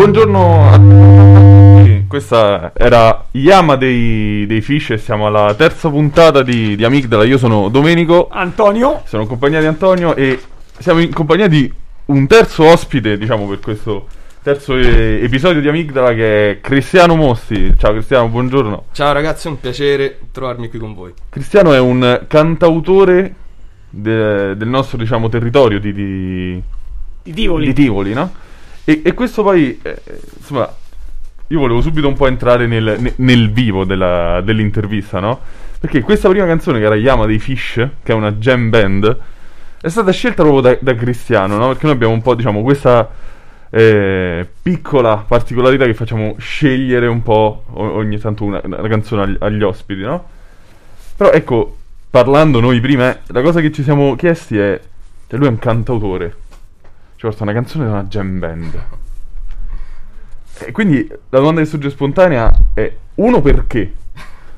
buongiorno a tutti. Questa era Yama dei, dei Fish e siamo alla terza puntata di, di Amigdala. Io sono Domenico, Antonio, sono in compagnia di Antonio e siamo in compagnia di un terzo ospite, diciamo, per questo terzo eh, episodio di Amigdala che è Cristiano Mossi. Ciao Cristiano, buongiorno. Ciao ragazzi, è un piacere trovarmi qui con voi. Cristiano è un cantautore de- del nostro, diciamo, territorio di, di, di Tivoli. di Tivoli, no? E, e questo poi, eh, insomma, io volevo subito un po' entrare nel, ne- nel vivo della- dell'intervista, no? Perché questa prima canzone, che era Yama dei Fish, che è una jam band, è stata scelta proprio da, da Cristiano, no? Perché noi abbiamo un po', diciamo, questa eh, piccola particolarità che facciamo scegliere un po' ogni tanto una, una canzone agli, agli ospiti, no? Però ecco, parlando noi prima, eh, la cosa che ci siamo chiesti è, cioè lui è un cantautore, ci porta una canzone da una jam band. E quindi la domanda che sorge spontanea è, uno, perché?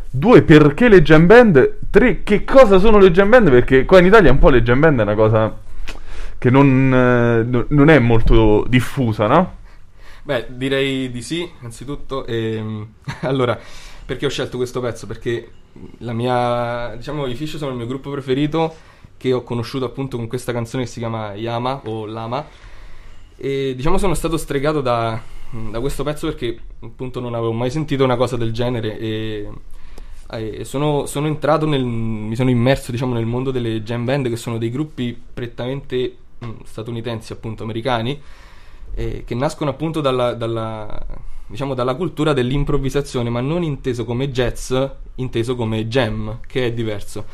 Due, perché le jam band? Tre, che cosa sono le jam band? Perché qua in Italia un po' le jam band è una cosa che non, eh, no- non è molto diffusa, no? Beh, direi di sì, innanzitutto. Ehm, allora, perché ho scelto questo pezzo? Perché la mia, diciamo, i Fish sono il mio gruppo preferito che ho conosciuto appunto con questa canzone che si chiama Yama o Lama. E diciamo sono stato stregato da, da questo pezzo perché appunto non avevo mai sentito una cosa del genere e, e sono, sono entrato nel, mi sono immerso diciamo nel mondo delle jam band che sono dei gruppi prettamente mm, statunitensi appunto americani eh, che nascono appunto dalla, dalla, diciamo, dalla cultura dell'improvvisazione, ma non inteso come jazz, inteso come jam, che è diverso.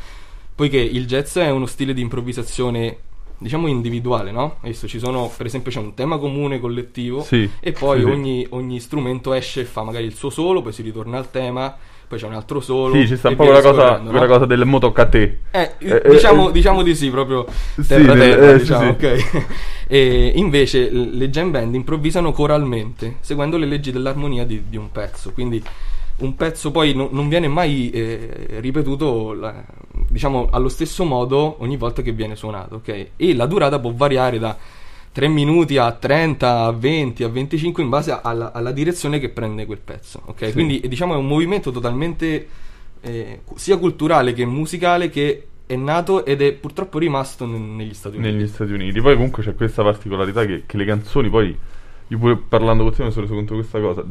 Poiché il jazz è uno stile di improvvisazione, diciamo, individuale, no? Adesso ci sono, per esempio, c'è un tema comune collettivo Sì, e poi sì, sì. ogni, ogni strumento esce e fa magari il suo solo, poi si ritorna al tema, poi c'è un altro solo. Sì, ci sta un po' quella cosa, discorrendo, quella no? cosa del mo tocca a te. Eh, Eh, diciamo, eh, diciamo di sì, proprio Sì, terra del- terra, eh, sì, diciamo, sì. ok. e invece le jam band improvvisano coralmente, seguendo le leggi dell'armonia di, di un pezzo, quindi un pezzo poi no- non viene mai eh, ripetuto, la- diciamo, allo stesso modo ogni volta che viene suonato, ok? E la durata può variare da 3 minuti a 30, a 20, a 25 in base alla, alla direzione che prende quel pezzo, ok? Sì. Quindi diciamo è un movimento totalmente eh, sia culturale che musicale che è nato ed è purtroppo rimasto ne- negli Stati Uniti. negli Stati Uniti. Poi comunque c'è questa particolarità che, che le canzoni poi, io pure parlando con te mi sono reso conto di questa cosa,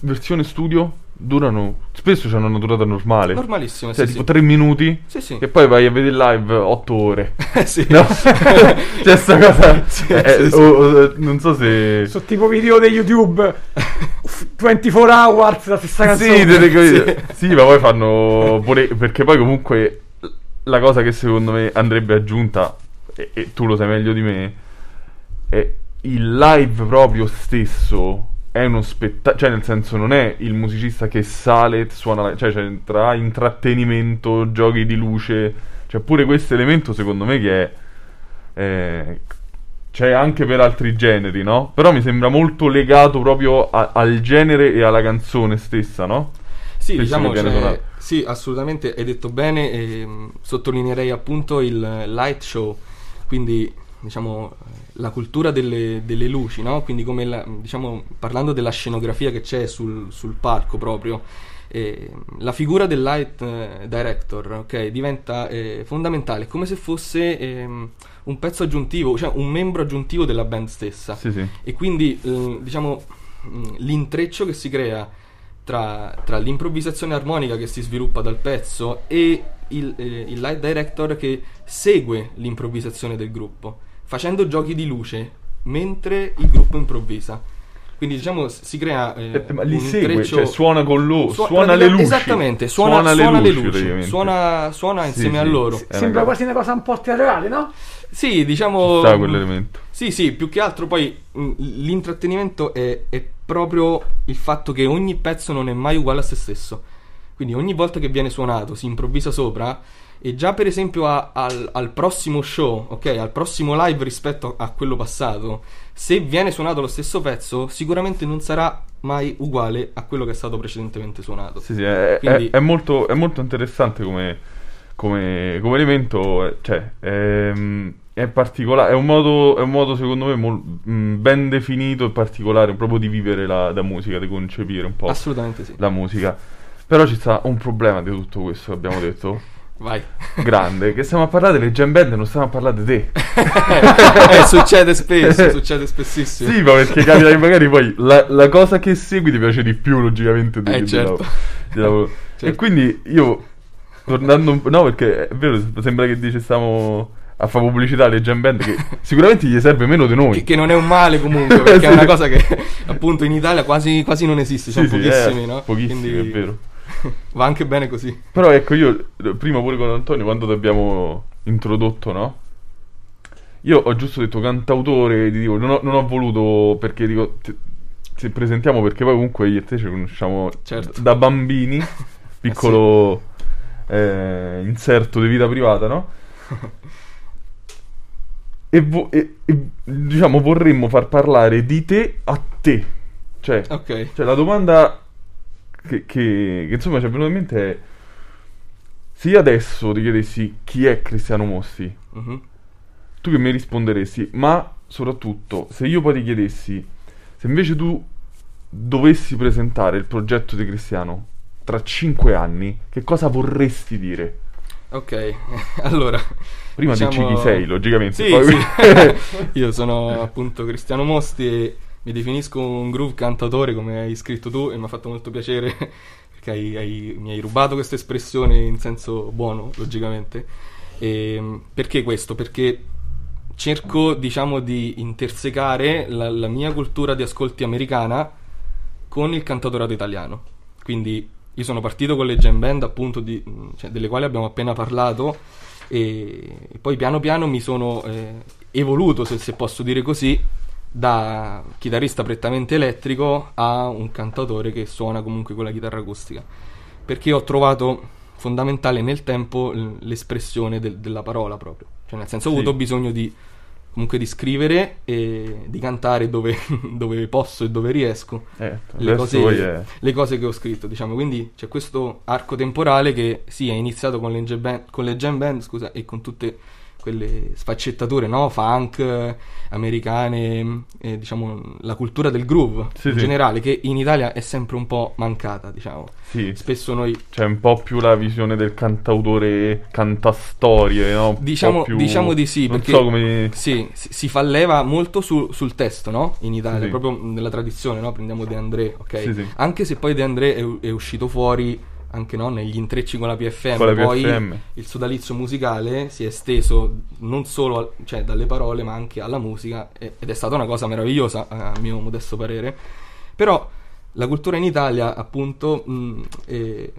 versione studio durano, spesso hanno una durata normale. Normalissimo, Cioè sì, tipo sì. 3 minuti Sì, sì. e poi vai a vedere il live 8 ore. Eh, sì. No? C'è sta cosa. Sì, eh, sì, sì. o- o- non so se. Sono tipo video di YouTube 24 hours, la stessa canzone. Sì, delle sì, ma poi fanno pure. Perché poi comunque la cosa che secondo me andrebbe aggiunta, e, e tu lo sai meglio di me, è il live proprio stesso. È uno spettacolo, cioè nel senso non è il musicista che sale, suona, la- cioè c'è tra intrattenimento, giochi di luce, cioè pure questo elemento secondo me che è, eh, c'è anche per altri generi, no? Però mi sembra molto legato proprio a- al genere e alla canzone stessa, no? Sì, Spesso diciamo, che cioè, sì, assolutamente, hai detto bene, e, mh, sottolineerei appunto il light show, quindi diciamo la cultura delle, delle luci, no? Quindi come la- diciamo, parlando della scenografia che c'è sul, sul palco proprio, eh, la figura del light eh, director ok, diventa eh, fondamentale, come se fosse ehm, un pezzo aggiuntivo, cioè un membro aggiuntivo della band stessa. Sì, sì. E quindi, eh, diciamo, mh, l'intreccio che si crea tra, tra l'improvvisazione armonica che si sviluppa dal pezzo e il, eh, il light director che segue l'improvvisazione del gruppo, facendo giochi di luce mentre il gruppo improvvisa. Quindi, diciamo, si crea eh, Eh, ma li un segue, intreccio- cioè suona con loro, Suo- suona le luci. Esattamente, suona, Suona le suona le luci, luci, praticamente. suona, suona Sì, insieme sì. a loro. Sì. Sembra quasi una cosa un po' teatrale, no? Sì, diciamo. Ci sta quell'elemento. Sì, sì, più che altro poi mh, l'intrattenimento è, è proprio il fatto che ogni pezzo non è mai uguale a se stesso. Quindi ogni volta che viene suonato si improvvisa sopra e già per esempio a- al, al prossimo show, ok, al prossimo live rispetto a quello passato, se viene suonato lo stesso pezzo, sicuramente non sarà mai uguale a quello che è stato precedentemente suonato. Sì, sì, è, Quindi- è- è molto, è molto interessante come, come, come elemento, cioè, ehm, è particolare, è un modo, è un modo secondo me mol- mh, ben definito e particolare proprio di vivere la, la musica, di concepire un po' Assolutamente sì. la musica. Però ci sta un problema di tutto questo che abbiamo detto, Vai. grande, che stiamo a parlare delle jam band non stiamo a parlare di te. eh, succede spesso, succede spessissimo. Sì, ma perché capita che magari poi la, la cosa che segui ti piace di più, logicamente. di- Eh, certo. di lavoro. Certo. E quindi io, tornando un po', no, perché è vero, sembra che dice stiamo a fare pubblicità alle jam band, che sicuramente gli serve meno di noi. Che, che non è un male comunque, perché è Sì. una cosa che appunto in Italia quasi, quasi non esiste, sono Sì, sì, pochissimi, eh, no? Pochissimi, Quindi è vero. Va anche bene così. Però ecco, io eh, prima pure con Antonio, quando ti abbiamo introdotto, no? Io ho giusto detto cantautore, ti dico, non ho, non ho voluto perché dico, ti, ci presentiamo perché poi comunque io e te ci conosciamo Certo. da bambini, piccolo eh, inserto di vita privata, no? E, vo- e- e, diciamo vorremmo far parlare di te a te. Cioè, Ok. cioè, la domanda che, che- che, insomma ci è venuta in mente è: se io adesso ti chiedessi chi è Cristiano Mossi, Mhm. tu che mi risponderesti? Ma soprattutto, se io poi ti chiedessi, se invece tu dovessi presentare il progetto di Cristiano tra cinque anni, che cosa vorresti dire? Ok, allora. Prima diciamo- dici chi sei, logicamente. Sì, poi- sì. Io sono appunto Cristiano Mosti e mi definisco un groove cantatore come hai scritto tu e mi ha fatto molto piacere perché hai- hai- mi hai rubato questa espressione in senso buono, logicamente. E, perché questo? Perché cerco, diciamo, di intersecare la, la mia cultura di ascolti americana con il cantautorato italiano. Quindi io sono partito con le jam band, appunto, di- cioè, delle quali abbiamo appena parlato, e, e poi piano piano mi sono eh, evoluto, se, se posso dire così, da chitarrista prettamente elettrico a un cantautore che suona comunque con la chitarra acustica. Perché ho trovato fondamentale nel tempo l'espressione del- della parola proprio. Cioè, nel senso, ho Sì. avuto bisogno di comunque di scrivere e di cantare dove, dove posso e dove riesco Eh, le cose, le cose che ho scritto, diciamo. Quindi c'è questo arco temporale che sì, è iniziato con le, jam band, con le jam band, scusa, e con tutte quelle sfaccettature, no? Funk, americane, eh, diciamo, la cultura del groove Sì, in sì. generale, che in Italia è sempre un po' mancata, diciamo. Sì, Spesso noi c'è un po' più la visione del cantautore cantastorie, no? Diciamo, più- diciamo di sì, Non perché so come... sì, si, fa leva molto su- sul testo, no? In Italia, proprio nella tradizione, no? Prendiamo De André, ok? Anche se poi De André è, è uscito fuori anche no, negli intrecci con la PFM, Con la poi PFM. il sodalizio musicale si è esteso non solo al- cioè, dalle parole ma anche alla musica e- ed è stata una cosa meravigliosa a mio modesto parere. Però la cultura in Italia appunto mh, eh,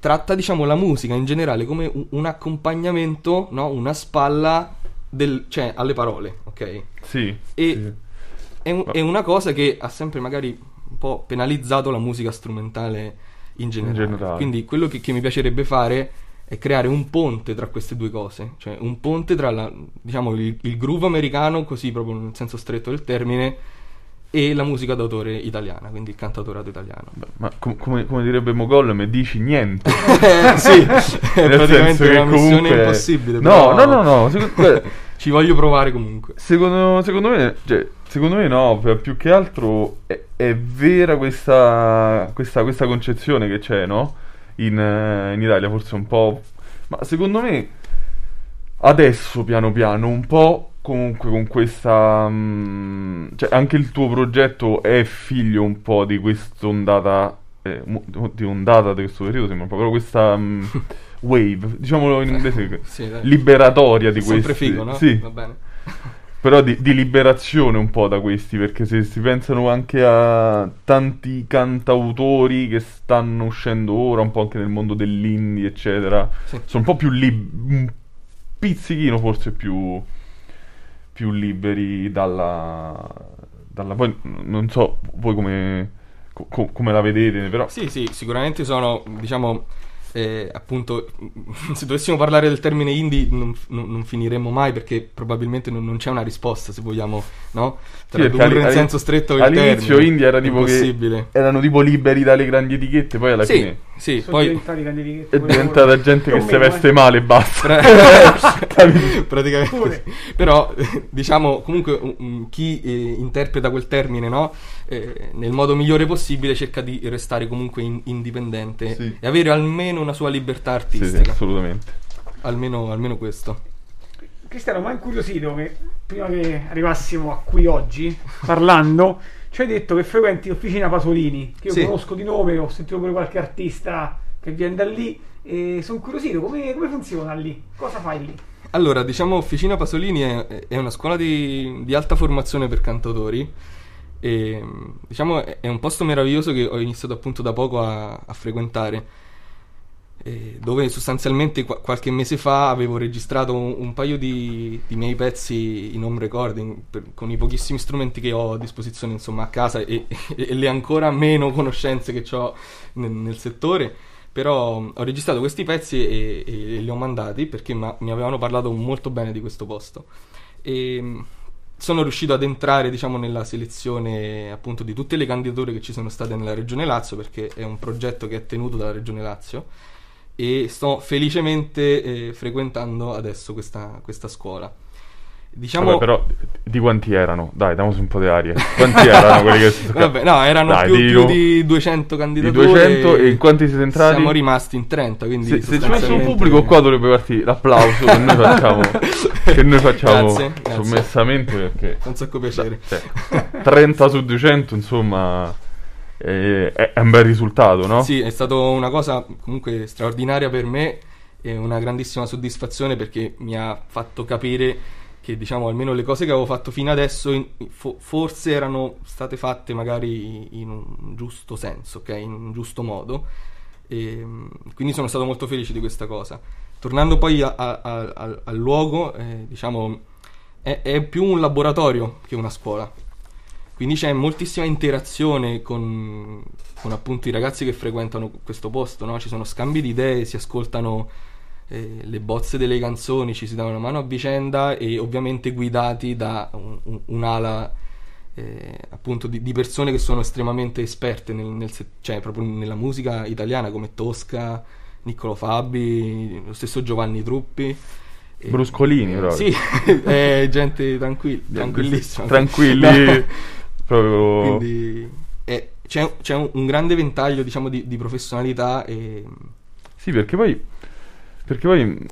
tratta diciamo la musica in generale come un, un accompagnamento, no? una spalla del- cioè, alle parole, ok? Sì, E- sì. È, un- è una cosa che ha sempre magari un po' penalizzato la musica strumentale in generale. generale. Quindi quello che, che mi piacerebbe fare è creare un ponte tra queste due cose, cioè un ponte tra la, diciamo, il, il groove americano, così proprio nel senso stretto del termine, e la musica d'autore italiana, quindi il cantautorato italiano. Ma com- come, come direbbe Mogol, mi dici niente. Eh, sì, è praticamente una missione comunque- impossibile. No, però no, no, no, guarda, Ci voglio provare comunque. Secondo, secondo me, cioè, secondo me no, per- più che altro è, è vera questa, questa, questa concezione che c'è, no? In, in Italia, forse un po'... Ma secondo me, adesso piano piano, un po' comunque con questa... mm, cioè, anche il tuo progetto è figlio un po' di quest'ondata... Eh, di ondata di questo periodo, sembra però questa... mm, wave, diciamolo in inglese, Sì, liberatoria di Sempre questi... figo, no? Sì, Va bene. però di, di liberazione un po' da questi, perché se si pensano anche a tanti cantautori che stanno uscendo ora, un po' anche nel mondo dell'indie, eccetera, Sì. sono un po' più liberi, un pizzichino forse più, più liberi dalla, dalla... Poi non so voi come, co- co- come la vedete, però... Sì, sì, sicuramente sono, diciamo, eh, appunto, se dovessimo parlare del termine indie non, non- non finiremmo mai perché probabilmente non, non c'è una risposta, se vogliamo, no? Sì, Tradurre in alli- senso stretto il all'inizio termine. indie era tipo che erano tipo liberi dalle grandi etichette, poi alla Sì, fine sì, Sono poi... è diventata gente che si veste male e basta. Pra- praticamente Pure. sì. però diciamo comunque un- un- chi eh, interpreta quel termine no Eh, nel modo migliore possibile cerca di restare comunque in- indipendente Sì. e avere almeno una sua libertà Sì, sì, artistica assolutamente. almeno, almeno questo Cristiano, ma incuriosito che prima che arrivassimo a qui oggi, parlando, ci hai detto che frequenti l'officina Pasolini, che io Sì. conosco di nome, ho sentito pure qualche artista che viene da lì e sono incuriosito, come, come funziona lì? Cosa fai lì? Allora, diciamo, Officina Pasolini è, è una scuola di, di alta formazione per cantautori. E, diciamo, è è un posto meraviglioso che ho iniziato appunto da poco a, a frequentare. Eh, dove sostanzialmente qua- qualche mese fa avevo registrato un, un paio di, di miei pezzi in home recording per- con i pochissimi strumenti che ho a disposizione insomma a casa e, e le ancora meno conoscenze che ho nel, nel settore. Però ho registrato questi pezzi e, e li ho mandati perché ma- mi avevano parlato molto bene di questo posto. E sono riuscito ad entrare diciamo nella selezione appunto di tutte le candidature che ci sono state nella regione Lazio perché è un progetto che è tenuto dalla regione Lazio e sto felicemente eh, frequentando adesso questa, questa scuola. Diciamo, Vabbè, però di quanti erano? Dai, diamoci un po' di aria. Quanti erano quelli che si Vabbè, no, erano Dai, più, di- più di 200 di candidature. 200 e in quanti siete entrati? Siamo rimasti in 30, quindi Se, se ci messo un sostanzialmente- pubblico qua dovrebbe partire l'applauso che noi facciamo, che noi facciamo Grazie, grazie. sommessamente perché Fa un sacco piacere. cioè, 30 su 200 insomma è, è- è un bel risultato, no? Sì, è stata una cosa comunque straordinaria per me e una grandissima soddisfazione perché mi ha fatto capire che diciamo almeno le cose che avevo fatto fino adesso in- fo- forse erano state fatte magari in un giusto senso, ok? In un giusto modo. E, mm, quindi sono stato molto felice di questa cosa. Tornando poi a- a- a- al luogo, eh, diciamo, è, è più un laboratorio che una scuola. Quindi c'è moltissima interazione con, con appunto i ragazzi che frequentano questo posto, no? Ci sono scambi di idee, si ascoltano eh, le bozze delle canzoni, ci si dà una mano a vicenda e ovviamente guidati da un- un- un'ala eh, appunto di, di persone che sono estremamente esperte nel, nel cioè proprio nella musica italiana come Tosca, Niccolo Fabi, lo stesso Giovanni Truppi. Bruscolini, eh, proprio. Sì, è gente tranquilla, tranquillissima. Tranquilli. No. Proprio... Quindi eh, c'è, c'è un, un grande ventaglio, diciamo, di, di professionalità e... Sì, perché poi... Perché poi...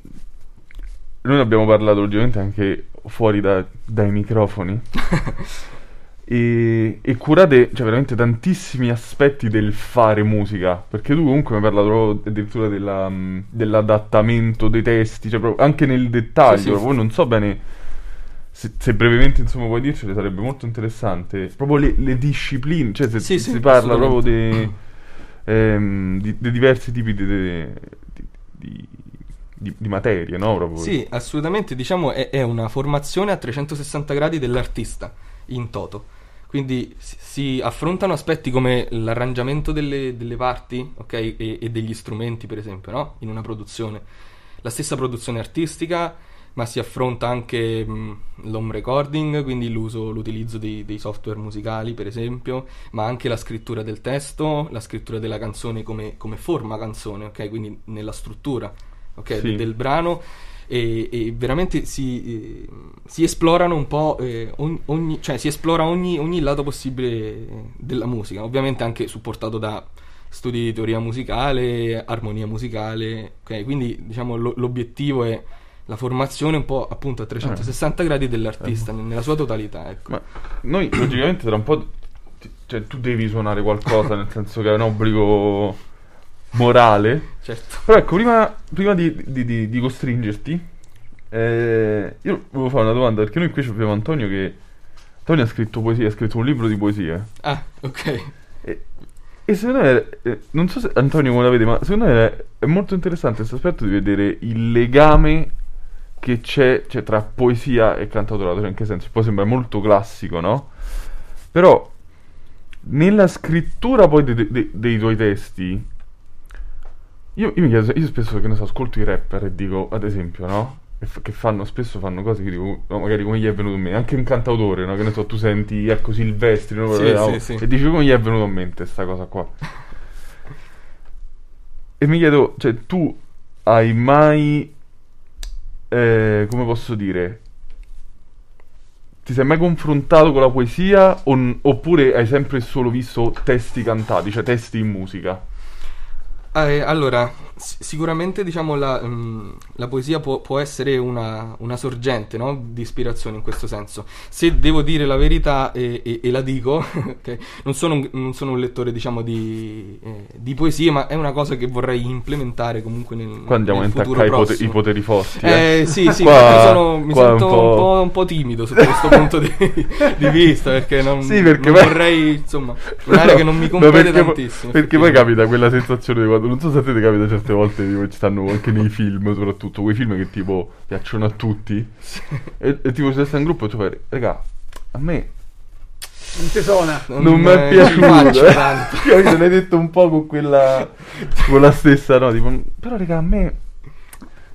Noi abbiamo parlato ultimamente anche fuori da- dai microfoni. e, e curate, cioè, veramente tantissimi aspetti del fare musica. Perché tu comunque mi hai parlato addirittura della, dell'adattamento dei testi, cioè anche nel dettaglio. Sì, sì. Poi non so bene se, se brevemente insomma puoi dircele, sarebbe molto interessante. Proprio le, le discipline, cioè se Sì, sì, si parla proprio dei ehm, di, di diversi tipi di, di, di- di- materie, no? Proprio. Sì, assolutamente, diciamo, è, è una formazione a 360 gradi dell'artista in toto. Quindi si, si affrontano aspetti come l'arrangiamento delle, delle parti, ok, e, e degli strumenti, per esempio, no? In una produzione. La stessa produzione artistica, ma si affronta anche mh, l'home recording, quindi l'uso, l'utilizzo dei, dei software musicali, per esempio, ma anche la scrittura del testo, la scrittura della canzone come, come forma canzone, ok? Quindi nella struttura, ok, Sì. del brano e, e veramente si, eh, si esplorano un po' eh, ogni, ogni- cioè si esplora ogni, ogni lato possibile della musica, ovviamente anche supportato da studi di teoria musicale, armonia musicale, ok? Quindi diciamo lo- l'obiettivo è la formazione un po' appunto a 360 gradi dell'artista n- nella sua totalità, ecco. Ma noi logicamente tra un po'. ti- Cioè, tu devi suonare qualcosa, nel senso che è un obbligo morale. Certo. Però ecco, prima, prima di, di- di- di costringerti, eh, io volevo fare una domanda, perché noi qui abbiamo Antonio che... Antonio ha scritto poesie, ha scritto un libro di poesie. Ah, ok. E, e secondo me, eh, non so se Antonio come la vede, ma secondo me è, è molto interessante questo aspetto di vedere il legame che c'è cioè, tra poesia e cantautorato, cioè in che senso? Poi sembra molto classico, no? Però nella scrittura poi de- de- dei tuoi testi, io, io mi chiedo, io spesso che ne so, ascolto i rapper e dico, ad esempio, no? E f- Che fanno, spesso fanno cose che dico, no, magari come gli è venuto in mente, anche un cantautore, no? Che ne so, tu senti, ecco, Silvestri, no? Sì, Eh, sì, oh, sì. e dici come gli è venuto in mente sta cosa qua. E mi chiedo, cioè, tu hai mai, eh, come posso dire, ti sei mai confrontato con la poesia o n- oppure hai sempre solo visto testi cantati, cioè testi in musica? Eh, allora, sicuramente diciamo la, mm, la poesia può, può essere una, una sorgente no? di ispirazione in questo senso. Se devo dire la verità e, e- e la dico, ok, non, sono un, non sono un lettore diciamo di, eh, di poesie, ma è una cosa che vorrei implementare comunque nel, Qua andiamo nel futuro i, pote- prossimo. i poteri forti. Eh. Eh, sì, sì, Qua- sono- mi qua è sento un po'... un po' timido sotto questo punto di, di vista perché non, Sì, perché non poi- vorrei, insomma, un'area No, che non mi no, compete perché po- tantissimo. Perché poi capita quella sensazione di quando. Non so se a te capita certe volte, tipo, ci stanno anche nei film, soprattutto quei film che tipo piacciono a tutti. E, e tipo se stai in gruppo e tu fai, raga, a me Non ti suona. non, mi è ci piaciuto. eh. Capito? L'hai detto un po' con quella. con la stessa, no? Tipo, però, raga, a me.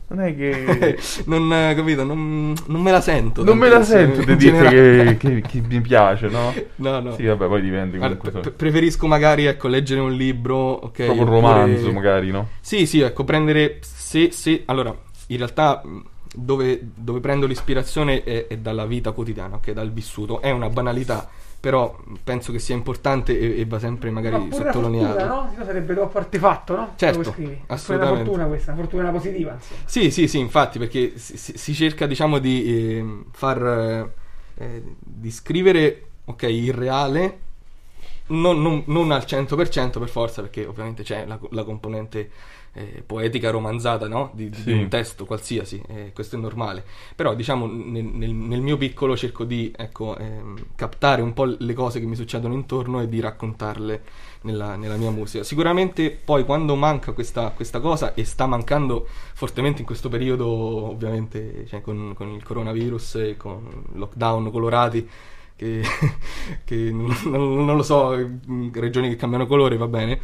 Non è che. non, capito, non, non me la sento. non me la sento di dire che, che- che mi piace, no? No, no. Sì, vabbè, poi dipende comunque. pre- so- preferisco magari, ecco, leggere un libro, ok? proprio un romanzo, magari, no? Sì, sì, ecco, prendere... Se, se, allora, in realtà dove, dove prendo l'ispirazione è, è dalla vita quotidiana, ok? Dal vissuto. È una banalità, però penso che sia importante e, e va sempre magari Ma sottolineato. fortuna, no? Se no sarebbe troppo artefatto, no? Certo, scrivi. È una assolutamente. fortuna questa, una fortuna positiva, insomma. Sì, sì, sì, infatti, perché si, si- cerca, diciamo, di ehm, far eh, eh, di scrivere, ok, il reale, non, non- non al 100% per forza, perché ovviamente c'è la, la componente eh, poetica romanzata, no? Di, di Sì. un testo qualsiasi, eh, questo è normale. Però, diciamo, nel, nel- nel mio piccolo cerco di, ecco, ehm, captare un po' le cose che mi succedono intorno e di raccontarle nella, nella mia musica. Sicuramente poi quando manca questa, questa cosa, e sta mancando fortemente in questo periodo, ovviamente, cioè, con, con il coronavirus e con lockdown colorati, che, che non, non- non lo so, mm, regioni che cambiano colore, va bene.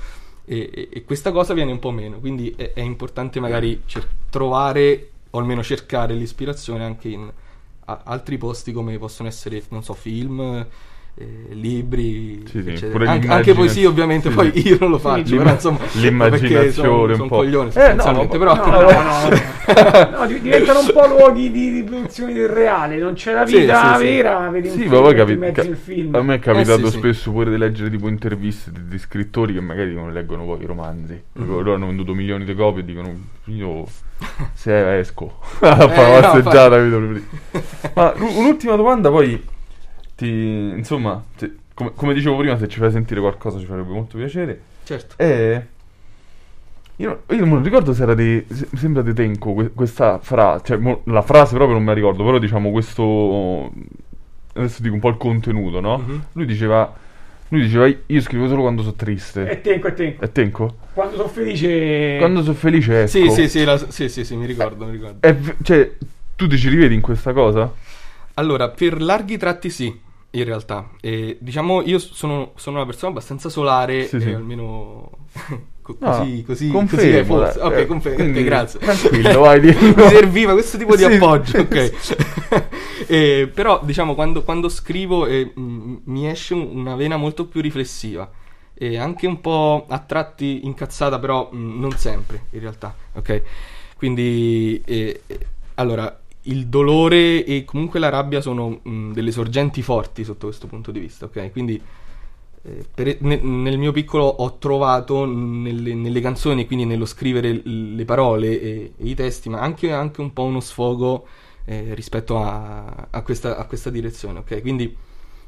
E, e- questa cosa viene un po' meno, quindi è, è importante magari cer- trovare o almeno cercare l'ispirazione anche in a- altri posti come possono essere, non so, film, eh, libri, Sì, sì, eccetera. pure Anche, poesie ovviamente, sì, poi sì. io non lo faccio, però insomma, l'immaginazione perché sono, un po'. coglione Eh, no, però... No, no, no, no, di- diventano un po' luoghi di riproduzione del reale, non c'è la vita sì, sì. vera, vedi Sì, film, ma poi capi- ca- il film. a me è capitato Eh, sì, sì. spesso pure di leggere tipo interviste di, di scrittori che magari non leggono poi i romanzi. Mm-hmm. Loro hanno venduto milioni di copie e dicono io se esco a fare Eh, una no, passeggiata. Ma un'ultima domanda poi ti insomma, se- come, come dicevo prima se ci fai sentire qualcosa ci farebbe molto piacere. Certo. E io, non- io non ricordo se era di. se- sembra di Tenko que- questa frase. Cioè, mo- la frase proprio non me la ricordo. Però diciamo questo. Adesso dico un po' il contenuto, no? Mhm. Lui diceva. Lui diceva: Io scrivo solo quando sono triste. E tenco, e tenco. È Tenko? Quando sono felice... Quando sono felice esco. Sì, sì, sì, la- sì, sì, sì, mi ricordo, mi ricordo. È cioè, tu ti ci rivedi in questa cosa? Allora, per larghi tratti sì, in realtà. E, diciamo, io sono, sono una persona abbastanza solare, Sì, e sì. almeno co- No, così, così, così forse. Ok, Eh, confermo, quindi grazie. tranquillo, vai, di- Mi serviva questo tipo di Sì. appoggio, ok. Eh, però, diciamo, quando, quando scrivo eh, mm, mi esce un- una vena molto più riflessiva. E anche un po' a tratti incazzata, però mm, non sempre, in realtà, ok? Quindi, eh, allora, il dolore e comunque la rabbia sono mm, delle sorgenti forti sotto questo punto di vista, ok? Quindi, eh, per- ne- nel mio piccolo ho trovato nelle, nelle canzoni, quindi nello scrivere l- le parole e, e i testi, ma anche, anche un po' uno sfogo eh, rispetto a, a questa, a questa direzione, ok? Quindi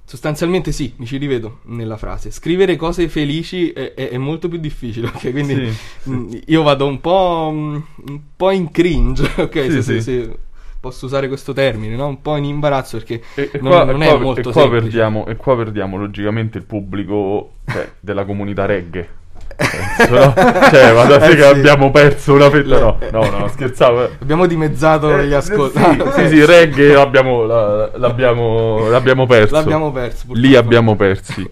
sostanzialmente sì, mi ci rivedo nella frase. Scrivere cose felici è, è- è molto più difficile, ok? Quindi Sì, sì. mm, io vado un po', mm, un po' in cringe, ok? Sì, se, sì. se- se posso usare questo termine, no? Un po' in imbarazzo perché E, e non, qua, non è qua- molto e qua semplice. perdiamo, e qua perdiamo logicamente il pubblico cioè, della comunità reggae. Penso, no? Cioè, ma da sé Eh, che sì. abbiamo perso una fetta. No, no, no, scherzavo. eh. Abbiamo dimezzato Eh, gli ascolti. Sì, sì, sì, reggae l'abbiamo, la- l'abbiamo, l'abbiamo perso. L'abbiamo perso. Lì purtroppo. abbiamo persi.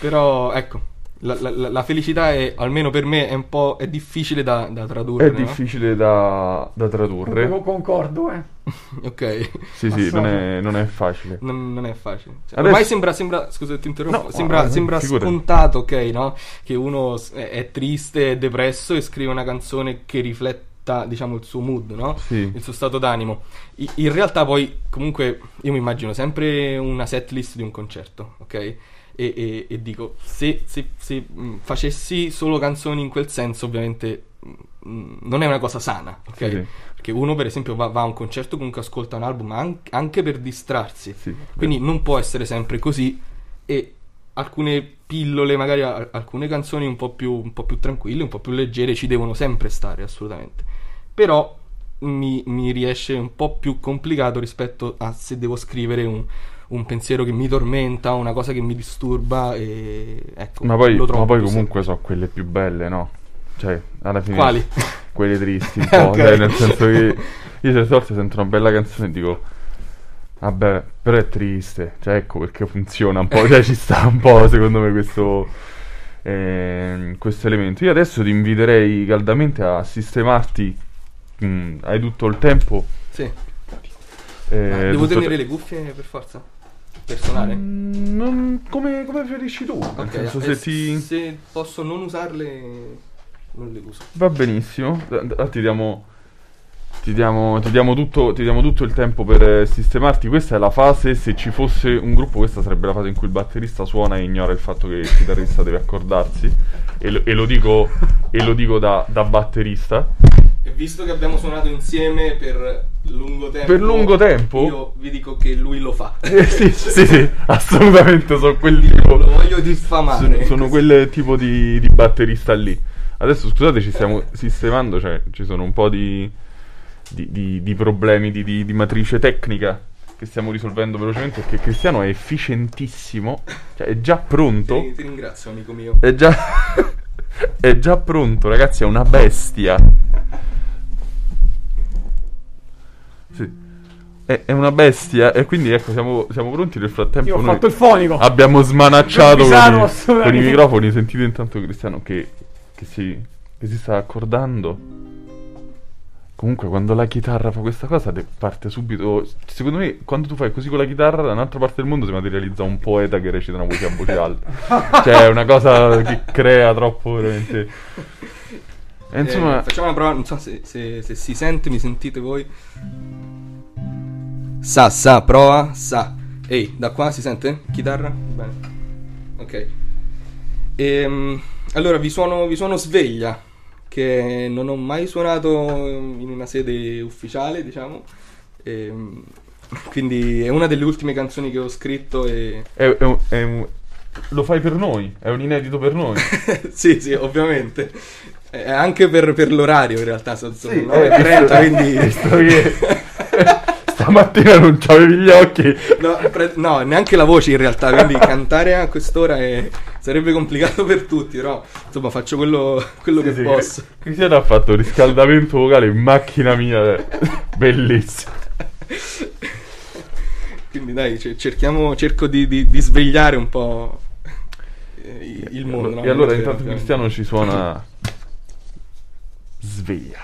Però ecco, la, la- la felicità è, almeno per me, è un po' è difficile da, da tradurre. È no? difficile da, da tradurre. Con- Concordo, eh. Ok. Sì, sì, non è, non è facile. Non, non è facile. Cioè, Adesso- Ormai sembra, sembra, scusa ti interrompo, No, sembra, ah, sembra scontato, ok, no? Che uno è, è triste, è depresso e scrive una canzone che rifletta, diciamo, il suo mood, no? Sì. Il suo stato d'animo. I- in realtà poi, comunque, io mi immagino sempre una setlist di un concerto, ok? E, e- e dico, se, se- se, facessi solo canzoni in quel senso, ovviamente non è una cosa sana, ok? Sì. Perché uno, per esempio, va, va a un concerto, comunque ascolta un album an- anche per distrarsi. Sì. Quindi non può essere sempre così. E alcune pillole, magari a- alcune canzoni un po, più, un po' più tranquille, un po' più leggere, ci devono sempre stare, assolutamente. Però mi, mi riesce un po' più complicato rispetto a se devo scrivere un, un pensiero che mi tormenta, una cosa che mi disturba. E ecco, Ma poi, ma poi comunque so quelle più belle, no? Cioè, alla fine... Quali? Quelle tristi, un po'. Ok. cioè, nel senso che io certe volte sento una bella canzone e dico... Vabbè, però è triste. Cioè, ecco perché funziona un po'. Cioè, ci sta un po', secondo me, questo... ehm, questo elemento. Io adesso ti inviterei caldamente a sistemarti... mm, hai tutto il tempo... Sì. eh, devo tenere le cuffie per forza? Per suonare? Mm, non- come, come preferisci tu? Nel Ok, senso, eh, se ti... se posso non usarle, non le uso. Va benissimo, ti diamo, ti, diamo, ti, diamo tutto, ti diamo tutto il tempo per eh, sistemarti. Questa è la fase, se ci fosse un gruppo, questa sarebbe la fase in cui il batterista suona e ignora il fatto che il chitarrista deve accordarsi. E lo, e lo dico, e lo dico da, da batterista. E visto che abbiamo suonato insieme per lungo tempo, Per lungo tempo? io vi dico che lui lo fa. Eh, sì, sì, sì, assolutamente sono quel tipo. lo voglio diffamare. Sono, sono quel tipo di, di batterista lì. Adesso scusate, ci stiamo sistemando, cioè ci sono un po' di, di, di- di problemi di, di- di matrice tecnica che stiamo risolvendo velocemente perché Cristiano è efficientissimo, cioè è già pronto. Ti, ti ringrazio, amico mio. È già, è già pronto, ragazzi, è una bestia. Sì. è, è una bestia e quindi ecco siamo, siamo pronti nel frattempo. Io ho fatto il fonico. abbiamo smanacciato con i, con i microfoni. Sentite intanto Cristiano che, che si, che si sta accordando. Comunque quando la chitarra fa questa cosa parte subito. Secondo me quando tu fai così con la chitarra da un'altra parte del mondo si materializza un poeta che recita una poesia a voce alta. cioè è una cosa che crea troppo veramente. E insomma, Eh, facciamo una prova, non so se, se- se si sente, mi sentite voi. Sa, sa, prova, sa. Ehi, da qua si sente? Chitarra? Bene. Ok. Ehm, allora, vi suono, vi suono Sveglia, che non ho mai suonato in una sede ufficiale, diciamo. Ehm, quindi è una delle ultime canzoni che ho scritto e... è- è un- è un- lo fai per noi, è un inedito per noi. sì, sì, ovviamente. Eh, anche per, per l'orario in realtà sono, Sì, 9.30, eh, quindi... visto che stamattina non c'avevi gli occhi. No, pre- no, neanche la voce in realtà, quindi cantare a quest'ora è- sarebbe complicato per tutti, però insomma faccio quello, quello Sì, che sì, posso. Cristiano ha fatto riscaldamento vocale in macchina mia, eh, bellissimo. Quindi dai, ce- cerchiamo, cerco di, di- di svegliare un po' il mondo. no? e allora intanto Cristiano ci suona. Sveglia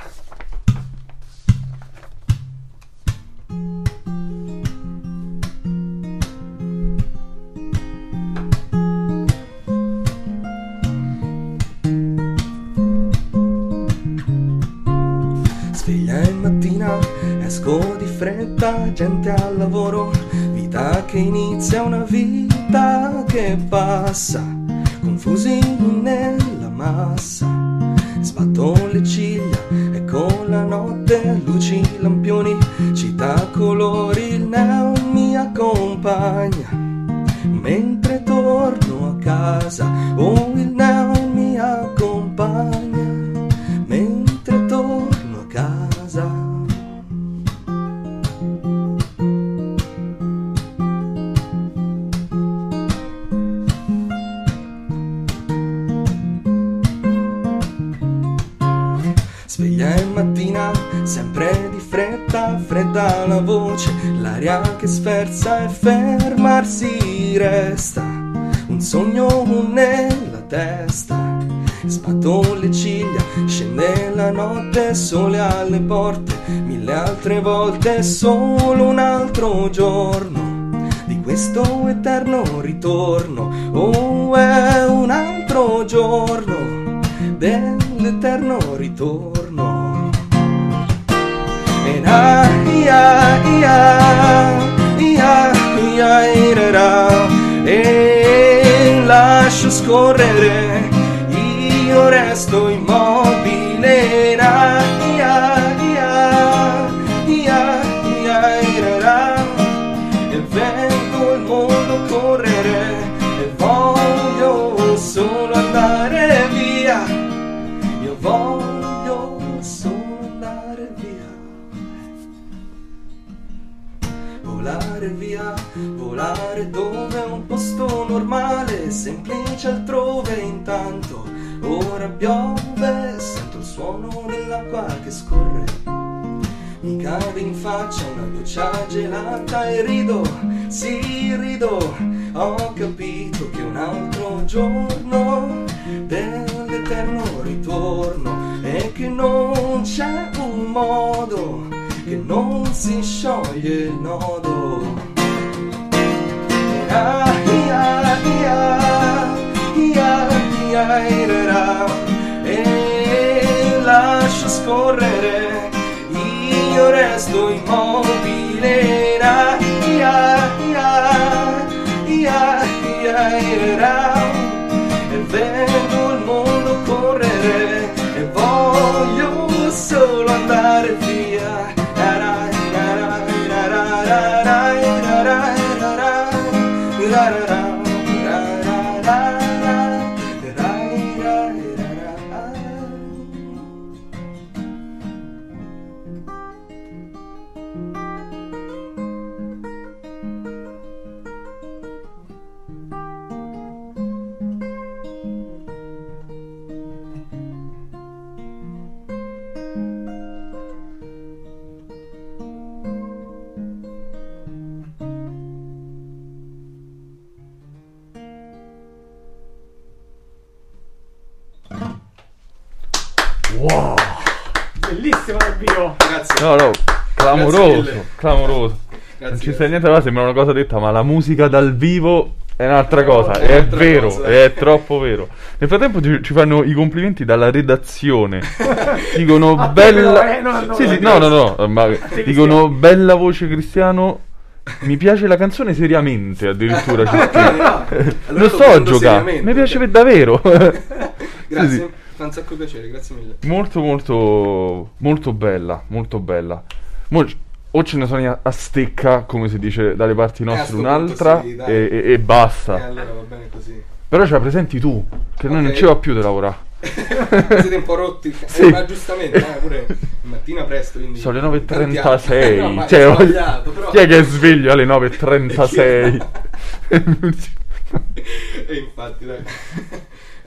fretta, gente al lavoro, vita che inizia, una vita che passa, confusi nella massa. Sbatto le ciglia solo un altro giorno Volare via, volare dove un posto normale, semplice altrove intanto. Ora piove, sento il suono dell'acqua che scorre. Mi cade in faccia una goccia gelata e rido, sì rido, ho capito che un altro giorno dell'eterno ritorno e che non c'è un modo che non si scioglie il nodo. E lascio scorrere, io resto immobile. Ia, ia, ia, ia, E vedo il mondo correre e voglio solo andare via. Grazie. No, no, clamoroso, clamoroso. Grazie, non ci sta niente fare, sembra una cosa detta, ma la musica dal vivo è un'altra cosa. È È, un'altra vero, cosa. è troppo vero. Nel frattempo ci, ci fanno i complimenti dalla redazione. Dicono A te bella. però, eh, no, no, sì, no, sì, no. no, no, ma te, dicono bella voce Cristiano. Mi piace la canzone seriamente, addirittura. c'è scritto. no. Allora non lo sto seriamente. mi piace davvero. Grazie, Sì, sì. Fa un sacco piacere, grazie mille. Molto, molto, molto bella, molto bella. Mo- o ce ne sono a stecca, come si dice dalle parti Eh, nostre, sto un'altra sì, e, e- e basta. E allora va bene così. Però ce la presenti tu, che noi non ci va più di lavorare. Siete un po' rotti, Sì. eh, ma giustamente, eh, pure mattina presto, quindi... Sono le tanti 9.36. anni. No, ma cioè, però... Chi è che è sveglio alle 9.36? e infatti, dai.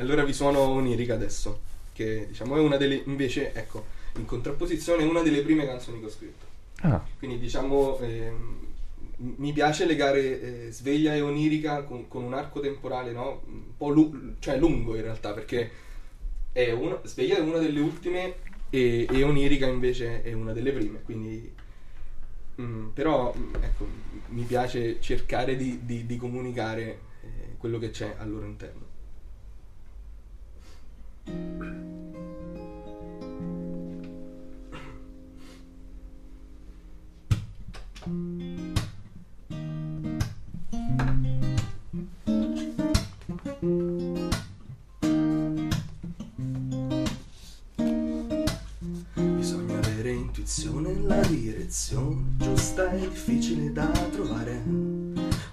Allora vi suono Onirica adesso, che diciamo è una delle, invece, ecco, in contrapposizione è una delle prime canzoni che ho scritto. ah, Quindi diciamo, m- mi piace legare eh, sveglia e onirica con, con un arco temporale, no? Un po' lu- cioè lungo in realtà, perché è uno, sveglia è una delle ultime e, e onirica invece è una delle prime, quindi... mm, però, mm, ecco, mi piace cercare di, di- di comunicare eh, quello che c'è al loro interno. Bisogna avere intuizione, la direzione giusta è difficile da trovare.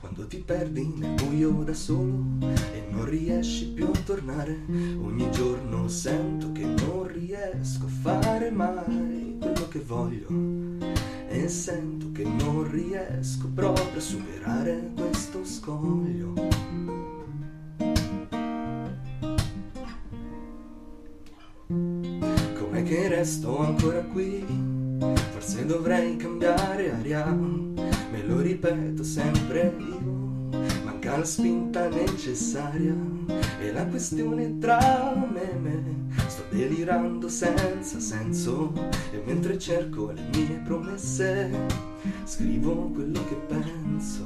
Quando ti perdi nel buio da solo non riesci più a tornare, ogni giorno sento che non riesco a fare mai quello che voglio. E sento che non riesco proprio a superare questo scoglio. Com'è che resto ancora qui? Forse dovrei cambiare aria, me lo ripeto sempre io. La spinta necessaria e la questione tra me e me. Sto delirando senza senso e mentre cerco le mie promesse, scrivo quello che penso.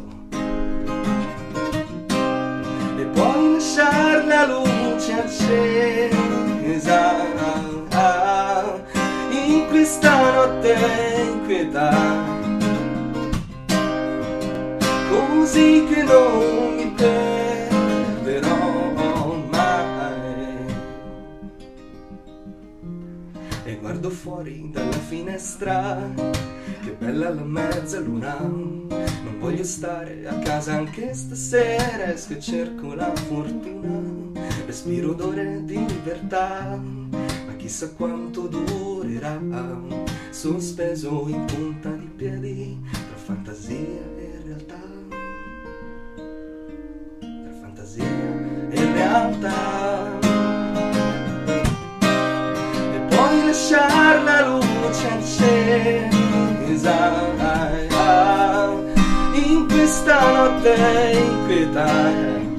E puoi lasciare la luce accesa in questa notte inquieta così che non mi perderò mai. E guardo fuori dalla finestra che bella la mezzaluna non voglio stare a casa anche stasera esco e cerco la fortuna. Respiro odore di libertà ma chissà quanto durerà. Sospeso in punta di piedi tra fantasia e fantasia e realtà. E puoi lasciare la luce accesa in questa notte inquieta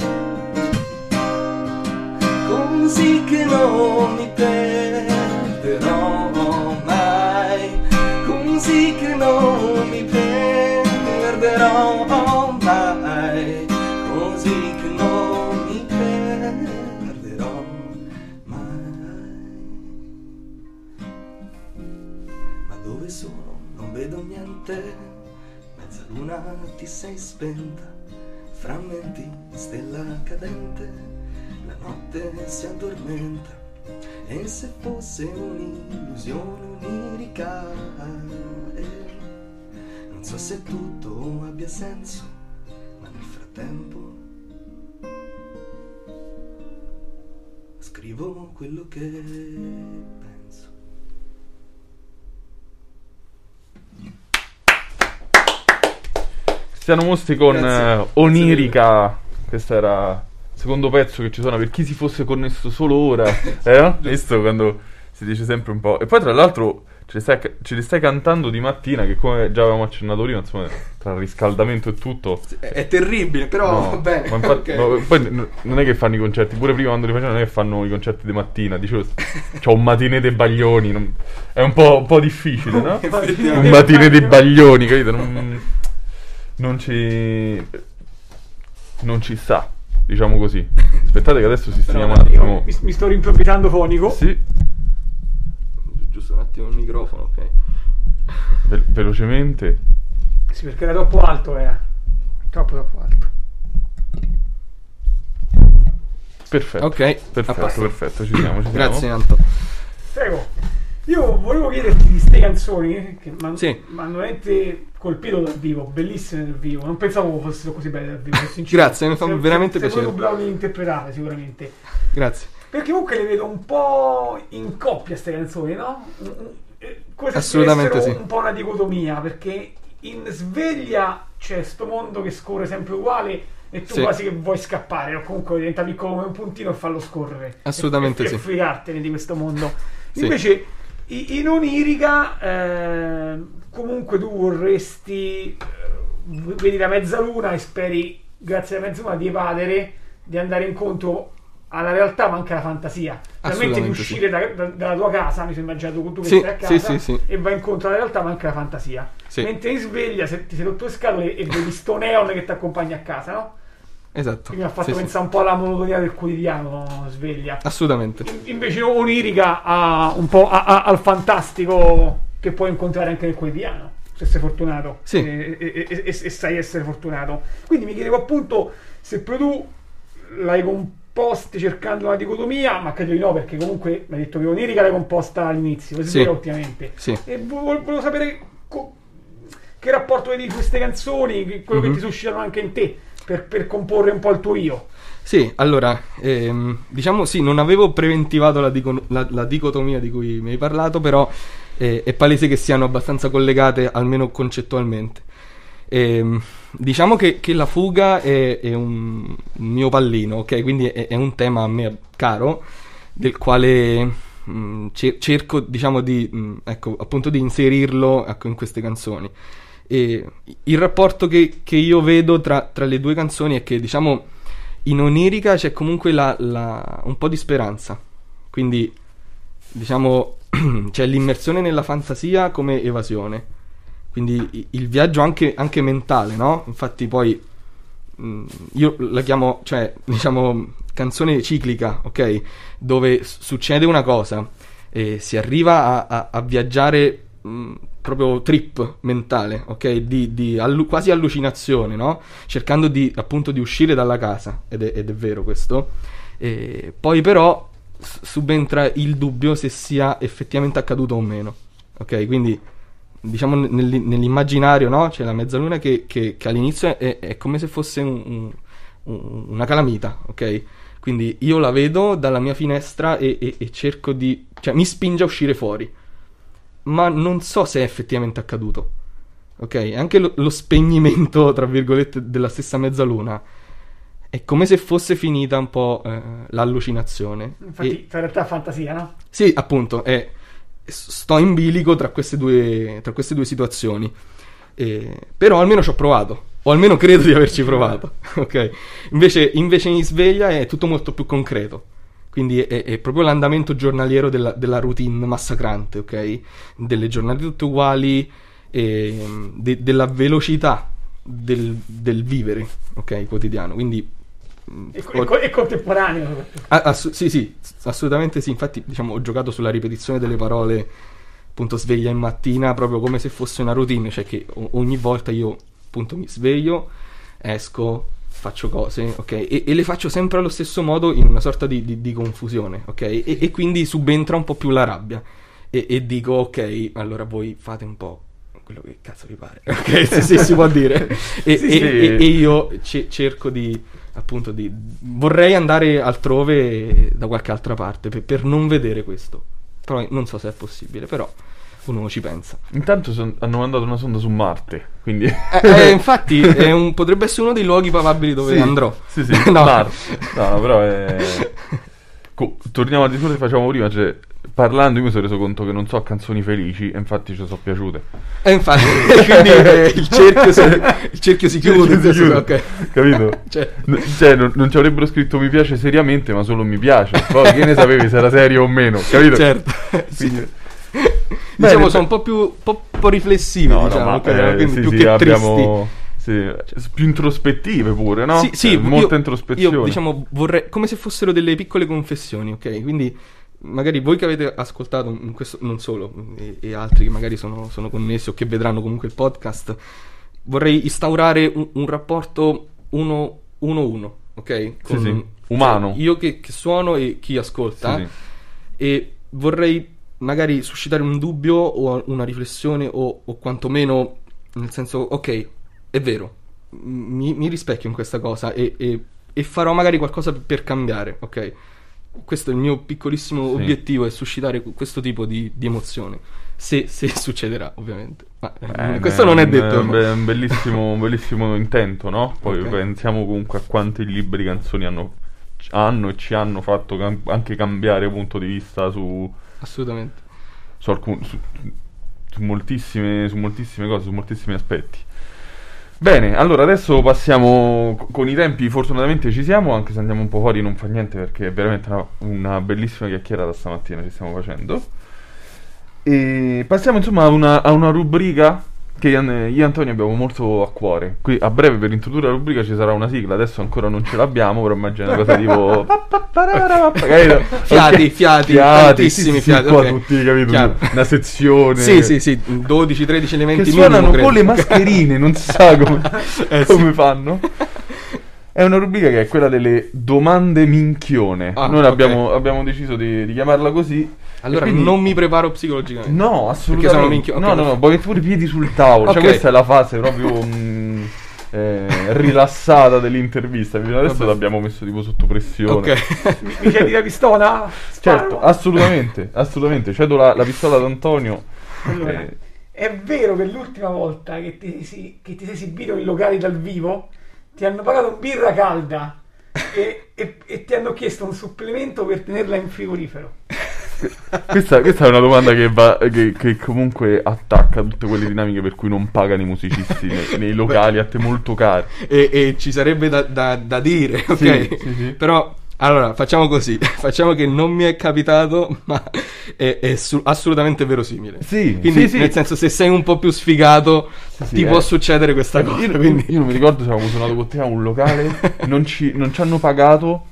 spenta. Frammenti, stella cadente. La notte si addormenta. E se fosse un'illusione onirica? eh, non so se tutto abbia senso, ma nel frattempo scrivo quello che penso. Cristiano Mostri con Grazie. eh, Onirica. Questo era il secondo pezzo che ci suona per chi si fosse connesso solo ora. Eh? Visto quando si dice sempre un po'. E poi tra l'altro ce li, stai, ce li stai cantando di mattina, che come già avevamo accennato prima, insomma, tra il riscaldamento e tutto. È, è terribile, però No, va bene. ma infatti- ok. no, poi n- non è che fanno i concerti, pure prima quando li facevano non è che fanno i concerti di mattina, dicevo, c'ho un matine dei baglioni, non- è un po', un po' difficile, no? Un matine dei baglioni, capito? Non, non ci... non ci sta, diciamo così. Aspettate che adesso sistemiamo un Io attimo. mi, mi sto rimprovvisando fonico. Sì, Giusto un attimo il microfono, ok. ve- velocemente. Sì, perché era troppo alto, era. Troppo, troppo alto. Perfetto. Ok, Perfetto, perfetto, ci siamo, ci siamo. Grazie Anto. Prego. Io volevo chiederti di ste canzoni che mi Sì. hanno veramente colpito dal vivo, bellissime dal vivo. Non pensavo fossero così belle dal vivo. sono. Grazie, mi fa veramente piacere. proprio bravo a interpretare, sicuramente. Grazie. Perché comunque le vedo un po' in coppia queste canzoni, no? Come se Assolutamente sì. un po' una dicotomia, perché in sveglia c'è sto mondo che scorre sempre uguale e tu Sì. quasi che vuoi scappare o comunque diventa piccolo come un puntino e farlo scorrere. Assolutamente e, e, sì. E fregartene di questo mondo. Sì. Invece i- in onirica eh, comunque tu vorresti eh, vedi la mezzaluna e speri grazie alla mezzaluna di evadere, di andare incontro alla realtà ma anche alla fantasia. Veramente di uscire da- da- dalla tua casa, mi sembra già tu, tu che Sì, stai a sì, casa sì, sì. e vai incontro alla realtà ma anche alla fantasia. Sì. Mentre in sveglia se ti sei rotto le scatole e vedi sto neon che ti accompagna a casa, no? Esatto. Mi ha fatto Sì, sì. pensare un po' alla monotonia del quotidiano sveglia. Assolutamente. In- Invece onirica ha un po' a- a- al fantastico che puoi incontrare anche nel quotidiano, se sei fortunato Sì. e, e- e- e- sai essere fortunato. Quindi mi chiedevo appunto se poi tu l'hai composti cercando una dicotomia, ma credo di no, perché comunque mi hai detto che onirica l'hai composta all'inizio, Sì. ultimamente. Sì. E vo- vo- volevo sapere co- che rapporto vedi di queste canzoni, quello Mhm. che ti suscitano anche in te, per, per comporre un po' il tuo io. Sì, allora, ehm, diciamo sì, non avevo preventivato la, dico- la- la dicotomia di cui mi hai parlato, però eh, è palese che siano abbastanza collegate, almeno concettualmente. Ehm, diciamo che, che la fuga è, è un, mio pallino, ok? Quindi è, è un tema a me caro, del quale mh, cer- cerco, diciamo, di, mh, ecco, appunto di inserirlo ecco, in queste canzoni. E il rapporto che, che io vedo tra, tra le due canzoni è che, diciamo, in onirica c'è comunque la- la- un po' di speranza. Quindi, diciamo, c'è l'immersione nella fantasia come evasione. Quindi il viaggio anche, anche mentale, no? Infatti poi mh, io la chiamo, cioè, diciamo, canzone ciclica, ok? Dove succede una cosa e si arriva a, a- a viaggiare mh, proprio trip mentale, ok? Di, di allu- quasi allucinazione, no? Cercando di, appunto, di uscire dalla casa, ed è, ed è vero questo. E poi però subentra il dubbio se sia effettivamente accaduto o meno, ok? Quindi diciamo n- nell'i- nell'immaginario, no? C'è la mezzaluna che, che- che all'inizio è, è come se fosse un- un- una calamita, ok? Quindi io la vedo dalla mia finestra e, e- e cerco di... cioè mi spinge a uscire fuori, ma non so se è effettivamente accaduto, ok? Anche lo, lo spegnimento, tra virgolette, della stessa mezzaluna è come se fosse finita un po' eh, l'allucinazione. Infatti, E- in realtà è fantasia, no? sì, appunto, è- sto in bilico tra queste due, tra queste due situazioni. Eh, però almeno ci ho provato, o almeno credo di averci provato. ok? Invece, invece in sveglia è tutto molto più concreto. Quindi è, è proprio l'andamento giornaliero della, della routine massacrante, ok? Delle giornate tutte uguali, ehm, de- della velocità del, del vivere, ok? Quotidiano. Quindi. E, ho- e co- e contemporaneo. Ah, ass- sì, sì, assolutamente sì. Infatti, diciamo, ho giocato sulla ripetizione delle parole, appunto, sveglia in mattina, proprio come se fosse una routine, cioè che ogni volta io, appunto, mi sveglio, esco, faccio cose, ok? E, e le faccio sempre allo stesso modo in una sorta di, di- di confusione, ok? E, e quindi subentra un po' più la rabbia. E, e dico, ok, allora voi fate un po' quello che cazzo vi pare, ok? Se, se si può dire. E, Sì, sì. io ce- cerco di appunto di vorrei andare altrove da qualche altra parte per, per non vedere questo però non so se è possibile però uno ci pensa Intanto son- hanno mandato una sonda su Marte, quindi... Eh, eh, infatti è un- potrebbe essere uno dei luoghi papabili dove Sì, andrò Sì, sì, no. Marte. No, però è... Co- torniamo al discorso che facevamo prima, cioè parlando io mi sono reso conto che non so canzoni felici e infatti ci sono piaciute. E infatti, quindi eh, il, cerchio si, il cerchio si chiude. Si nel senso- chiude, ok. Capito? Cioè, N- Cioè, non, non ci avrebbero scritto mi piace seriamente, ma solo mi piace. Poi che ne sapevi se era serio o meno, capito? certo. sì. Quindi- Diciamo Bene, sono un po' più po', po' riflessivi, No, no, diciamo, ma ok? eh, quindi sì, più sì, che abbiamo sì, più introspettive pure, no? Sì, sì, Cioè, molta io- introspezione. Io, diciamo, vorrei come se fossero delle piccole confessioni, ok? Quindi magari voi che avete ascoltato in questo, non solo, e, e altri che magari sono, sono connessi o che vedranno comunque il podcast, vorrei instaurare un, un rapporto uno, uno uno, ok? Sì, sì, umano. cioè, io che, che suono e chi ascolta sì. e vorrei magari suscitare un dubbio o una riflessione o, o quantomeno nel senso ok è vero mi, mi rispecchio in questa cosa e, e- e farò magari qualcosa per cambiare ok questo è il mio piccolissimo Sì. obiettivo è suscitare questo tipo di, di emozione se, se succederà ovviamente ma eh, Eh, questo non è detto be- un bellissimo, un bellissimo intento, no? Poi Ok. pensiamo comunque a quanti libri canzoni hanno, hanno e ci hanno fatto cam- anche cambiare punto di vista su, assolutamente su, alcun- su- su moltissime, su moltissime cose, su moltissimi aspetti. Bene, allora adesso passiamo co- con i tempi, fortunatamente ci siamo, anche se andiamo un po' fuori non fa niente perché è veramente una, una bellissima chiacchierata stamattina ci stiamo facendo. E passiamo insomma a una, a una rubrica che io e Antonio abbiamo molto a cuore. Qui a breve per introdurre la rubrica ci sarà una sigla, adesso ancora non ce l'abbiamo, però immagino una cosa tipo... Fiati, fiati, tantissimi sì, fiati, Qua tutti, capito? Chiaro. Una sezione... sì sì sì 12-13 elementi Che suonano con le mascherine, non si sa come, Eh, come fanno. È una rubrica che è quella delle domande minchione. Ah, Noi ok. abbiamo, abbiamo deciso di, di chiamarla così. Allora quindi- non mi preparo psicologicamente. No, assolutamente. sono minchio- ok, no, no, no, poi pure i piedi sul tavolo. Cioè, Ok. questa è la fase proprio mm, eh, rilassata dell'intervista. Fino Adesso Vabbè. l'abbiamo messo tipo sotto pressione. Ok. Mi, mi chiedi la pistola? Sparo? Certo, assolutamente, assolutamente. Cedo la, la pistola ad Antonio. Allora, Eh, è vero che l'ultima volta che ti, si- che ti sei esibito in locali dal vivo ti hanno pagato birra calda e, e- e ti hanno chiesto un supplemento per tenerla in frigorifero. Questa, questa è una domanda che, va, che, che comunque attacca tutte quelle dinamiche per cui non pagano i musicisti nei, nei locali a te molto cari. e, e ci sarebbe da, da- da dire, ok? Sì, sì, sì. Però, allora, facciamo così. Facciamo che non mi è capitato, ma è, è su- assolutamente verosimile. Sì, Quindi, sì, sì. nel senso, se sei un po' più sfigato, sì, ti eh. può succedere questa Io, cosa. io- quindi... io non mi ricordo se avevamo suonato con te a un locale, non ci, non ci hanno pagato.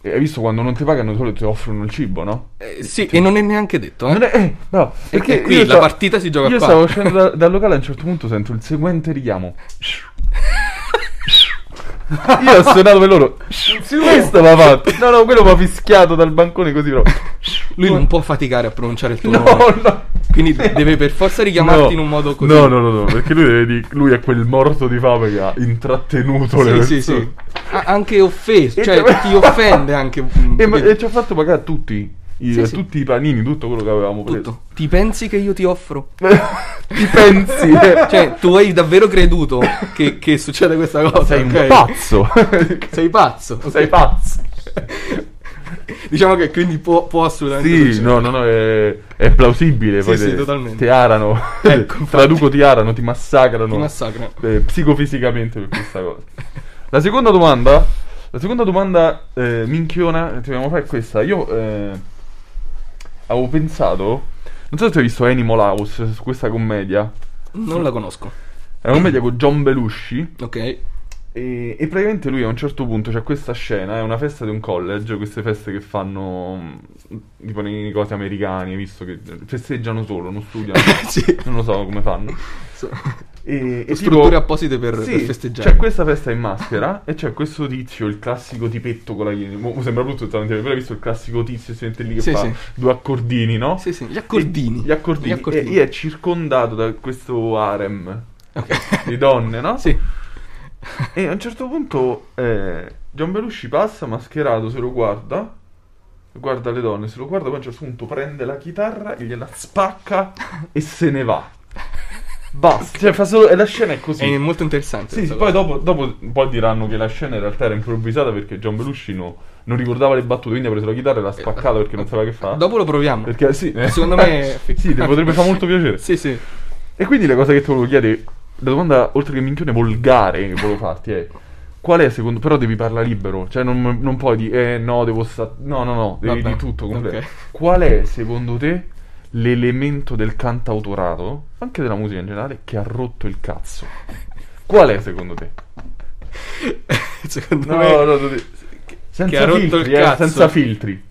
E hai visto quando non ti pagano di solito ti offrono il cibo, no? Eh, sì, e non è neanche detto, eh? È, eh, no, perché e qui io la sta- partita si gioca Io qua. stavo uscendo da- dal locale a un certo punto sento il seguente richiamo. Io ho suonato per loro. Questo mi ha fatto. No, no, quello mi ha fischiato dal bancone così però. Lui non può faticare a pronunciare il tuo No, nome. no. Quindi deve per forza richiamarti No. in un modo così. No, no, no, no, perché lui dire, lui è quel morto di fame che ha intrattenuto le Sì, persone. sì, sì. Ha anche offeso, cioè ti offende anche. mm, E, ma- capito? e ci ha fatto pagare tutti. I, Sì, sì. tutti i panini, tutto quello che avevamo preso. Tutto. Ti pensi che io ti offro? Ti pensi? Cioè, tu hai davvero creduto che, che succede questa cosa? sei un ok? pazzo. Sei pazzo. sei pazzo. Diciamo che quindi può, può assolutamente Sì, succedere. no, no, no, è, è plausibile. Sì, sì, te- totalmente. Ti arano. Ecco, Traduco ti arano, ti massacrano. Ti massacra. eh, psicofisicamente per questa cosa. La seconda domanda, la seconda domanda eh, minchiona che ti dobbiamo fare è questa. Io eh, avevo pensato, non so se tu hai visto Animal House, su questa commedia. Non la conosco. È una commedia con John Belushi. Ok. E, e praticamente lui a un certo punto c'è questa scena, è una festa di un college, queste feste che fanno mh, tipo nei cosi americani, visto che festeggiano solo, non studiano, sì. non lo so come fanno. So- E, e Strutture tipo- apposite per, sì, per festeggiare. C'è questa festa in maschera e c'è questo tizio, il classico tipetto con la mo sembra brutto però hai visto il classico tizio sente lì che Sì, fa sì. due accordini, no? Sì, sì, gli accordini. E- gli accordini. Gli accordini. E, e è circondato da questo harem Ok. di donne, no? Sì. E a un certo punto eh, John Belushi passa mascherato, se lo guarda, guarda le donne, se lo guarda, poi a un certo punto prende la chitarra, gliela spacca e se ne va. Basta, cioè fa solo... E la scena è così. È molto interessante. Sì, sì, poi dopo, dopo poi diranno che la scena in realtà era improvvisata perché John Belushi no- non ricordava le battute, quindi ha preso la chitarra e l'ha spaccata perché non sapeva che fa. Dopo lo proviamo. Perché sì, eh. Secondo me... sì, ti potrebbe fare molto piacere. Sì, sì. E quindi la cosa che ti volevo chiedere, la domanda oltre che minchione volgare che volevo farti è qual è secondo però devi parlare libero, cioè non, non puoi dire eh no, devo sta no, no, no, devi Vabbè, di tutto completo. ok. Qual è secondo te l'elemento del cantautorato, anche della musica in generale, che ha rotto il cazzo? Qual è secondo te? Secondo No, me... no, no, senza che ha rotto filtri, il eh, senza filtri.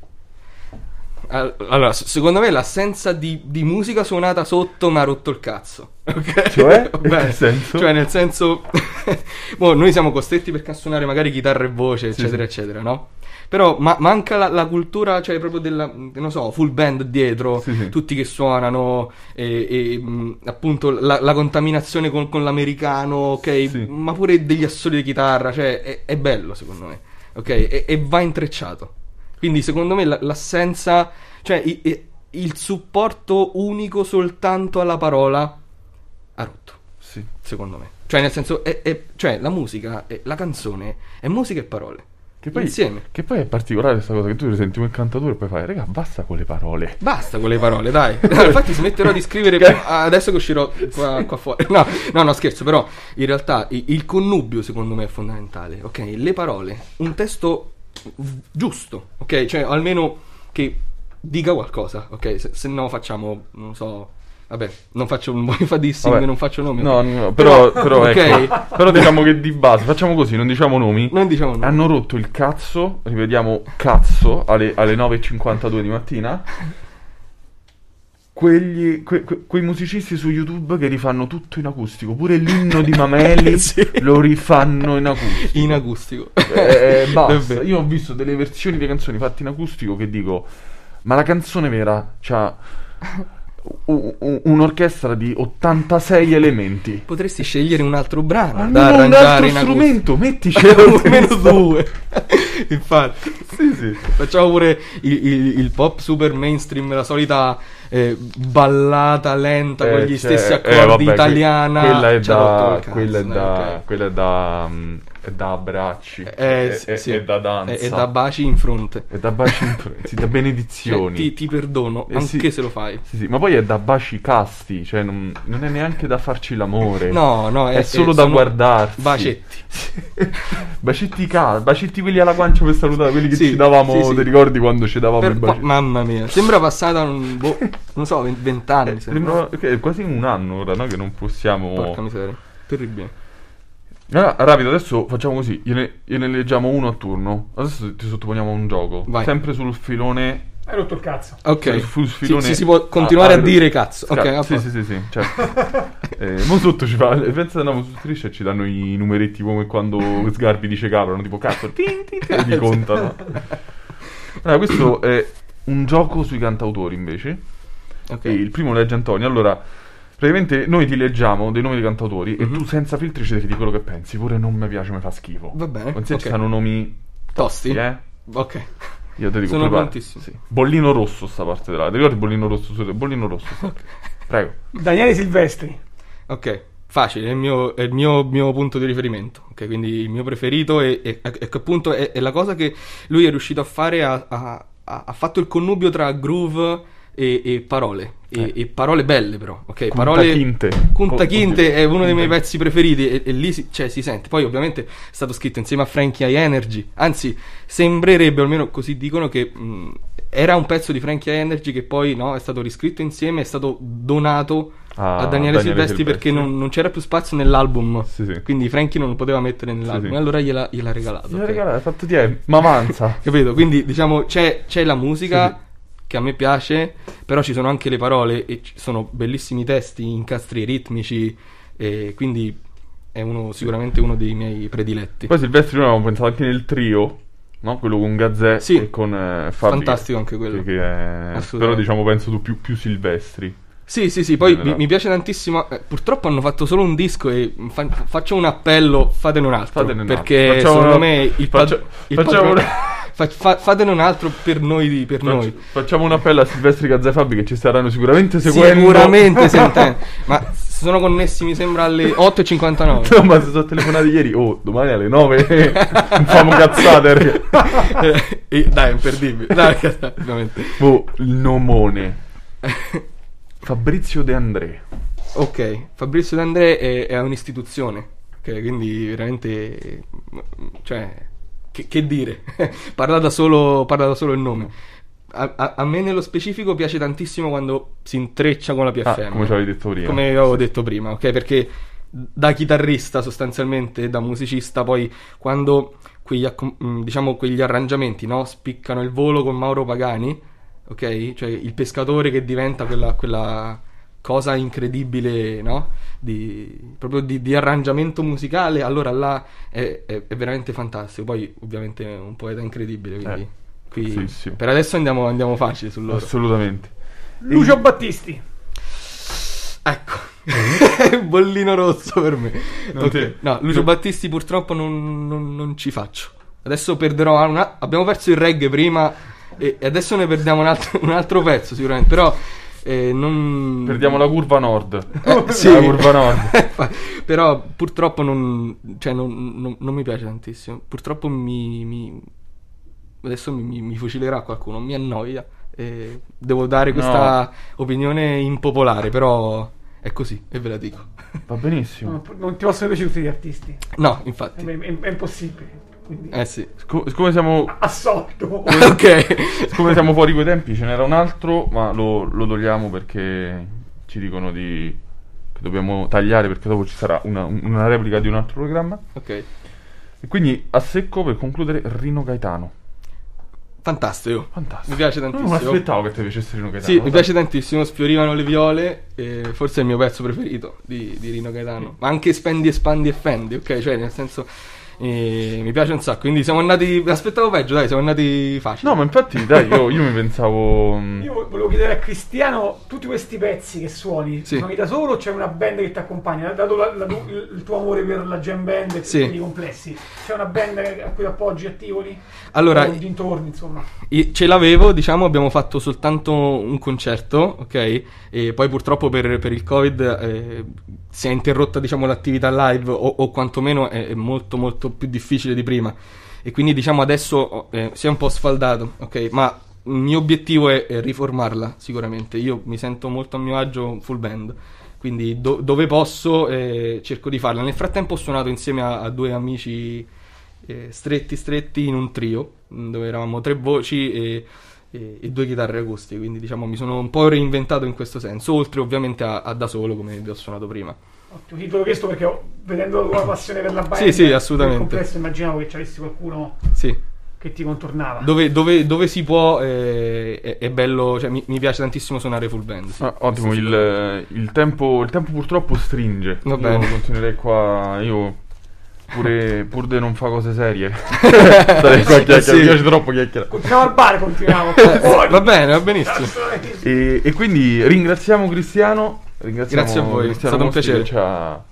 All- Allora, secondo me l'assenza di, di musica suonata sotto mi ha rotto il cazzo. Ok? Cioè? Beh, senso? Cioè, nel senso. boh, noi siamo costretti perché a suonare magari chitarra e voce, Sì, eccetera, sì. eccetera, no? Però ma- manca la, la cultura, cioè proprio della, non so, full band dietro, Sì, sì. tutti che suonano, e, e, mh, appunto la, la contaminazione con, con l'americano, ok? Sì. Ma pure degli assoli di chitarra, cioè è, è bello secondo me, ok? E, e va intrecciato. Quindi secondo me la- l'assenza, cioè i- i- il supporto unico soltanto alla parola ha rotto, Sì. secondo me. Cioè nel senso, è, è- cioè la musica, è- la canzone è musica e parole. Che poi, Insieme. che poi è particolare questa cosa che tu ti senti un cantatore e poi fai, raga, basta con le parole. Basta con le parole, dai. Infatti smetterò di scrivere adesso che uscirò qua, qua fuori. No, no, no, scherzo, però in realtà il connubio secondo me è fondamentale, ok? Le parole, un testo giusto, ok? Cioè almeno che dica qualcosa, ok? Se, se no facciamo, non so, vabbè, non faccio un voglio fa dissing, Vabbè. non faccio nomi. No, no, però, però, ok. ecco, però diciamo che di base, facciamo così, non diciamo nomi. Non diciamo nomi. Hanno rotto il cazzo, rivediamo cazzo, alle, alle 9.52 di mattina. Quegli, que- que- quei musicisti su YouTube che rifanno tutto in acustico, pure l'inno di Mameli Sì. lo rifanno in acustico. In acustico. Eh, basta. Davvero. Io ho visto delle versioni di canzoni fatte in acustico che dico, ma la canzone vera u- un'orchestra di 86 elementi. Potresti scegliere un altro brano Almeno da un altro arrangiare in strumento, metticelo almeno due. Infatti. Sì, sì. Facciamo pure il, il- il pop super mainstream, la solita eh, ballata lenta con Eh, gli cioè, stessi eh, accordi vabbè, que- italiana. Quella è da, quella è da, quella è da, mm, è da abbracci. Eh, è, sì, è- sì. è da danza. E, e da baci in fronte. È da baci, in fr- sì, da Cioè, benedizioni. ti, ti perdono, Eh, anche sì. se lo fai. Sì, sì, ma poi è da baci casti, cioè non, non è neanche da farci l'amore. No, no, è, è- solo è- da guardarsi. bacetti. bacetti caldi, bacetti quelli alla guancia per salutare, quelli che Sì, ci davamo, sì, sì. ti ricordi quando ci davamo Per- i bacetti? mamma mia, sembra passata un boh, non so, vent- vent'anni. Eh, sembra. sembra- è quasi un anno ora, no? Che non possiamo... Porca miseria, terribile. Allora, rapido, adesso facciamo così, gliene, gliene leggiamo uno a turno. Adesso ti sottoponiamo a un gioco. Vai. Sempre sul filone... Hai rotto il cazzo. Ok, sul si, filone... si- si può continuare a, ah, dire cazzo. Ok, Ca- a sì, sì, sì, sì, certo. eh, mo sotto ci fa... Pensa che andiamo su striscia e ci danno i numeretti come quando Sgarbi dice cavolo, no? tipo cazzo, tin, tin, tin, e li contano. Allora, questo è un gioco sui cantautori invece. Ok. E il primo legge Antonio. Allora, praticamente noi ti leggiamo dei nomi dei cantautori e Mhm. tu senza filtri ci devi dire quello che pensi. Pure non mi piace, mi fa schifo. Va bene, Non si ok. ci stanno nomi Tosti? eh? Ok. Io te dico Sono prontissimo. sì. Bollino rosso sta parte della. Ti ricordi Bollino rosso? su- Bollino rosso. Prego. Daniele Silvestri. Ok, facile, è il mio, è il mio, mio punto di riferimento. Ok, quindi il mio preferito è, è- è che appunto è, è la cosa che lui è riuscito a fare. Ha, ha- ha- ha fatto il connubio tra groove e, e parole. E, Eh. e parole belle, però. Ok, Kunta parole. Kinte. Kunta Oh, Kinte oddio. è uno dei miei Kunta- pezzi preferiti e, e lì si, cioè, si sente. Poi, ovviamente, è stato scritto insieme a Frankie I Energy. Anzi, sembrerebbe, almeno così dicono, che mh, era un pezzo di Frankie I Energy che poi no, è stato riscritto insieme, è stato donato Ah, a Daniele, Daniele Silvestri, Silvestri. perché non, non c'era più spazio nell'album. Sì, sì. Quindi Frankie non lo poteva mettere nell'album. Sì. E allora gliela, gliel'ha regalato. Gliela ok? regala, hai fatto te, ma avanza. Capito? Quindi diciamo c'è, c'è la musica. Che a me piace, però ci sono anche le parole e ci sono bellissimi testi, incastri ritmici, e quindi è uno, sicuramente uno dei miei prediletti. Poi Silvestri noi avevamo pensato anche nel trio, no? Quello con Gazzè Sì. e con eh, Fabri. Fantastico anche quello. Che, è... Però diciamo penso tu più, più Silvestri. Sì, sì, sì, poi mi, mi piace tantissimo. eh, purtroppo hanno fatto solo un disco e fa- faccio un appello, fatene un altro. Fatene un altro. perché Facciamo secondo una- me il, pad- faccia- il facciamo padrone- fa- fa- fatene un altro per noi, per Faccio- noi. Facciamo un appello a Silvestri Gazzè Fabri che ci staranno sicuramente seguendo. Sicuramente sentendo. Ma si sono connessi, mi sembra, alle 8.59. No, ma se sono telefonati ieri, oh, domani alle 9 famo cazzate. Eh, e- dai, è imperdibile. Dai, ovviamente. Oh, il nomone. Fabrizio De André. Ok, Fabrizio D'André è, è un'istituzione, ok, quindi veramente, cioè, che, che dire, parla, da solo, parla da solo il nome. A, a- a me nello specifico piace tantissimo quando si intreccia con la PFM. Ah, come ci avevi detto prima. Come avevo detto prima, ok? Perché da chitarrista sostanzialmente, da musicista, poi quando quegli, mm, diciamo, quegli arrangiamenti no? spiccano il volo con Mauro Pagani, ok? Cioè il pescatore che diventa quella, quella cosa incredibile, no? Di, proprio di, di arrangiamento musicale, allora là è, è- è veramente fantastico. Poi ovviamente è un poeta incredibile, quindi Eh, qui sì, sì. per adesso andiamo, andiamo facile su loro. Assolutamente. Lucio Battisti. Ecco, bollino rosso per me. Non Ok. te- No, Lucio Battisti purtroppo non, non- non ci faccio. Adesso perderò una... Abbiamo perso il reggae prima e e adesso ne perdiamo un altro, un altro pezzo sicuramente, però eh, non... Perdiamo la curva nord. Eh, sì. La curva nord. però purtroppo non, cioè, non, non- non mi piace tantissimo. Purtroppo mi... mi- adesso mi, mi- fucilerà qualcuno, mi annoia. e devo dare questa opinione impopolare, però è così e ve la dico. Va benissimo. Non, non ti possono piacere tutti gli artisti. No, È, infatti. è- è impossibile. Quindi, Eh sì. Scu- siccome siamo assolto. ok. Siccome siamo fuori coi tempi, ce n'era un altro, ma lo, lo togliamo perché ci dicono di che dobbiamo tagliare perché dopo ci sarà una, una replica di un altro programma. ok. E quindi a secco per concludere Rino Gaetano. Fantastico. Fantastico. Mi piace Non mi tantissimo. aspettavo che ti piacesse Rino Gaetano. Sì, mi piace tantissimo. Sfiorivano le viole. E forse è il mio pezzo preferito di, di Rino Gaetano. Ma anche Spendi, Espandi e Fendi, ok? Cioè, nel senso, eh, mi piace un sacco. Quindi siamo andati. Aspettavo peggio, dai, siamo andati facili. No, ma infatti, dai, io, io mi pensavo. mm, Io volevo chiedere a Cristiano, tutti questi pezzi che suoni, Sì. suoni da solo o c'è una band che ti accompagna? Dato la- la- il, tuo amore per la jam band e Sì. quelli complessi, c'è una band a cui appoggi a Tivoli? Allora, O dintorni, insomma. Ce l'avevo, diciamo, abbiamo fatto soltanto un concerto, ok? E poi purtroppo per, per il Covid eh, si è interrotta, diciamo, l'attività live o, o quantomeno è, è molto molto più difficile di prima. E quindi, diciamo, adesso eh, si è un po' sfaldato, ok? Ma il mio obiettivo è, è riformarla, sicuramente. Io mi sento molto a mio agio full band. Quindi do- dove posso eh, cerco di farla. Nel frattempo ho suonato insieme a, a due amici eh, stretti stretti in un trio mh, dove eravamo tre voci e, e- e due chitarre acustiche quindi diciamo mi sono un po' reinventato in questo senso oltre ovviamente a, a da solo come vi ho suonato prima Ottimo, ti chiesto perché ho- vedendo la tua passione per la band, Sì, sì, assolutamente. complesso immaginavo che ci avessi qualcuno sì che ti contornava. dove, dove- dove si può eh, è, è bello cioè mi, mi piace tantissimo suonare full band sì. ah, ottimo, il, il tempo, il tempo purtroppo stringe. Va Io bene. continuerei qua. Io pure, pur de non fa cose serie. Sarei qua a chiacchierare. Sì. Mi piace troppo chiacchierare. Continuiamo al bar, continuiamo. Eh, va bene va benissimo. E, e quindi ringraziamo Cristiano. Grazie a voi, è stato un piacere. Che, ha,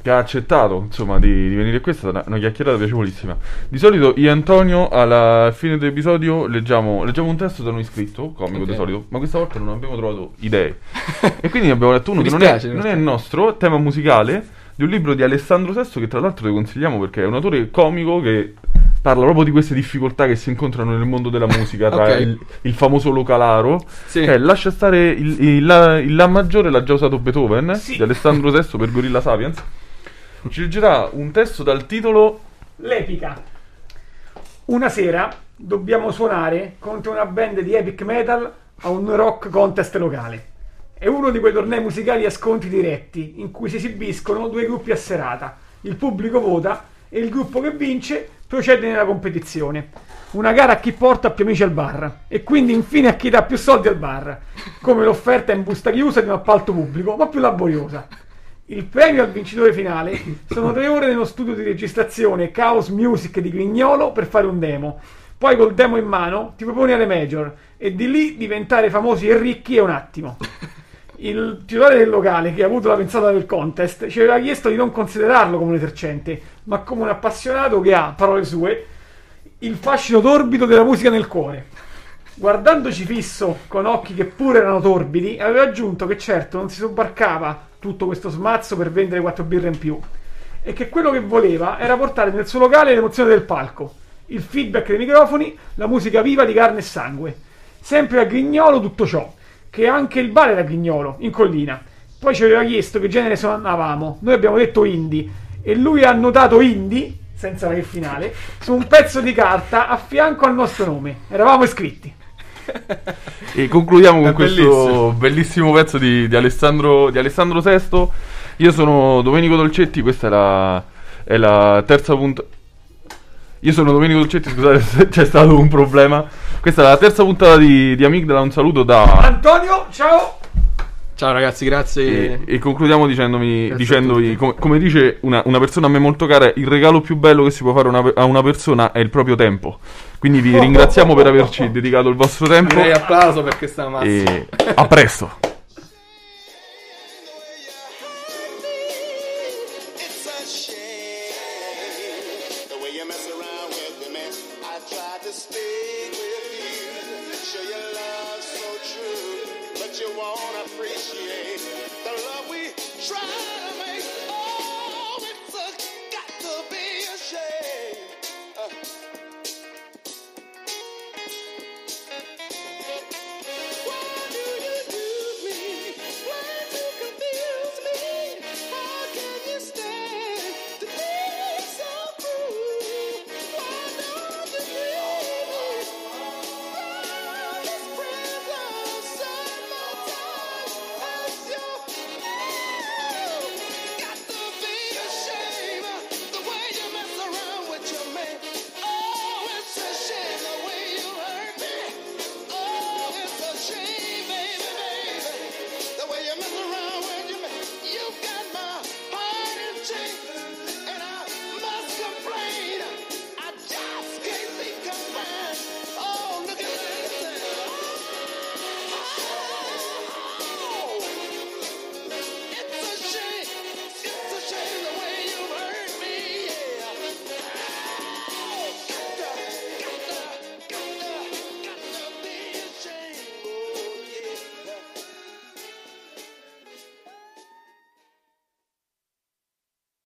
che ha accettato insomma di, di venire qui. È stata una, chiacchierata piacevolissima. Di solito io e Antonio alla fine dell'episodio leggiamo, leggiamo un testo da noi scritto, comico Ok. di solito, ma questa volta non abbiamo trovato idee. e quindi abbiamo letto uno Mi che non è, dispiace, non è il nostro, tema musicale, di un libro di Alessandro Sesto che tra l'altro vi consigliamo perché è un autore comico che parla proprio di queste difficoltà che si incontrano nel mondo della musica tra Ok. il, il famoso localaro Sì. eh, lascia stare il, il la, il La maggiore l'ha già usato Beethoven Sì. di Alessandro VI per Gorilla Sapiens ci leggerà un testo dal titolo L'epica. Una sera dobbiamo suonare contro una band di epic metal a un rock contest locale. È uno di quei tornei musicali a scontri diretti in cui si esibiscono due gruppi a serata. Il pubblico vota e il gruppo che vince procede nella competizione. Una gara a chi porta più amici al bar e quindi infine a chi dà più soldi al bar, come l'offerta in busta chiusa di un appalto pubblico, ma più laboriosa. Il premio al vincitore finale sono tre ore nello studio di registrazione Chaos Music di Grignolo per fare un demo. Poi col demo in mano ti proponi alle major e di lì diventare famosi e ricchi è un attimo. Il titolare del locale, che ha avuto la pensata del contest, ci aveva chiesto di non considerarlo come un esercente, ma come un appassionato che ha, parole sue, il fascino torbido della musica nel cuore. Guardandoci fisso con occhi che pure erano torbidi, aveva aggiunto che certo non si sobbarcava tutto questo smazzo per vendere quattro birre in più. E che quello che voleva era portare nel suo locale l'emozione del palco, il feedback dei microfoni, la musica viva di carne e sangue. Sempre a Grignolo tutto ciò, che anche il bar era Grignolo, in collina. Poi ci aveva chiesto che genere suonavamo, noi abbiamo detto indie, e lui ha notato indie, senza la che finale, su un pezzo di carta a fianco al nostro nome. Eravamo iscritti. E concludiamo con È questo bellissimo. bellissimo pezzo di, di Alessandro, di Alessandro Sesto. Io sono Domenico Dolcetti, questa è la, è la terza puntata. Io sono Domenico Dolcetti, scusate se c'è stato un problema. Questa è la terza puntata di, di Amigdala, un saluto da... Antonio, ciao! Ciao ragazzi, grazie. E, e concludiamo dicendomi, dicendovi, come, come dice una, una persona a me molto cara, il regalo più bello che si può fare una- a una persona è il proprio tempo. Quindi vi ringraziamo per averci dedicato il vostro tempo Direi applauso per questa massa. e a presto.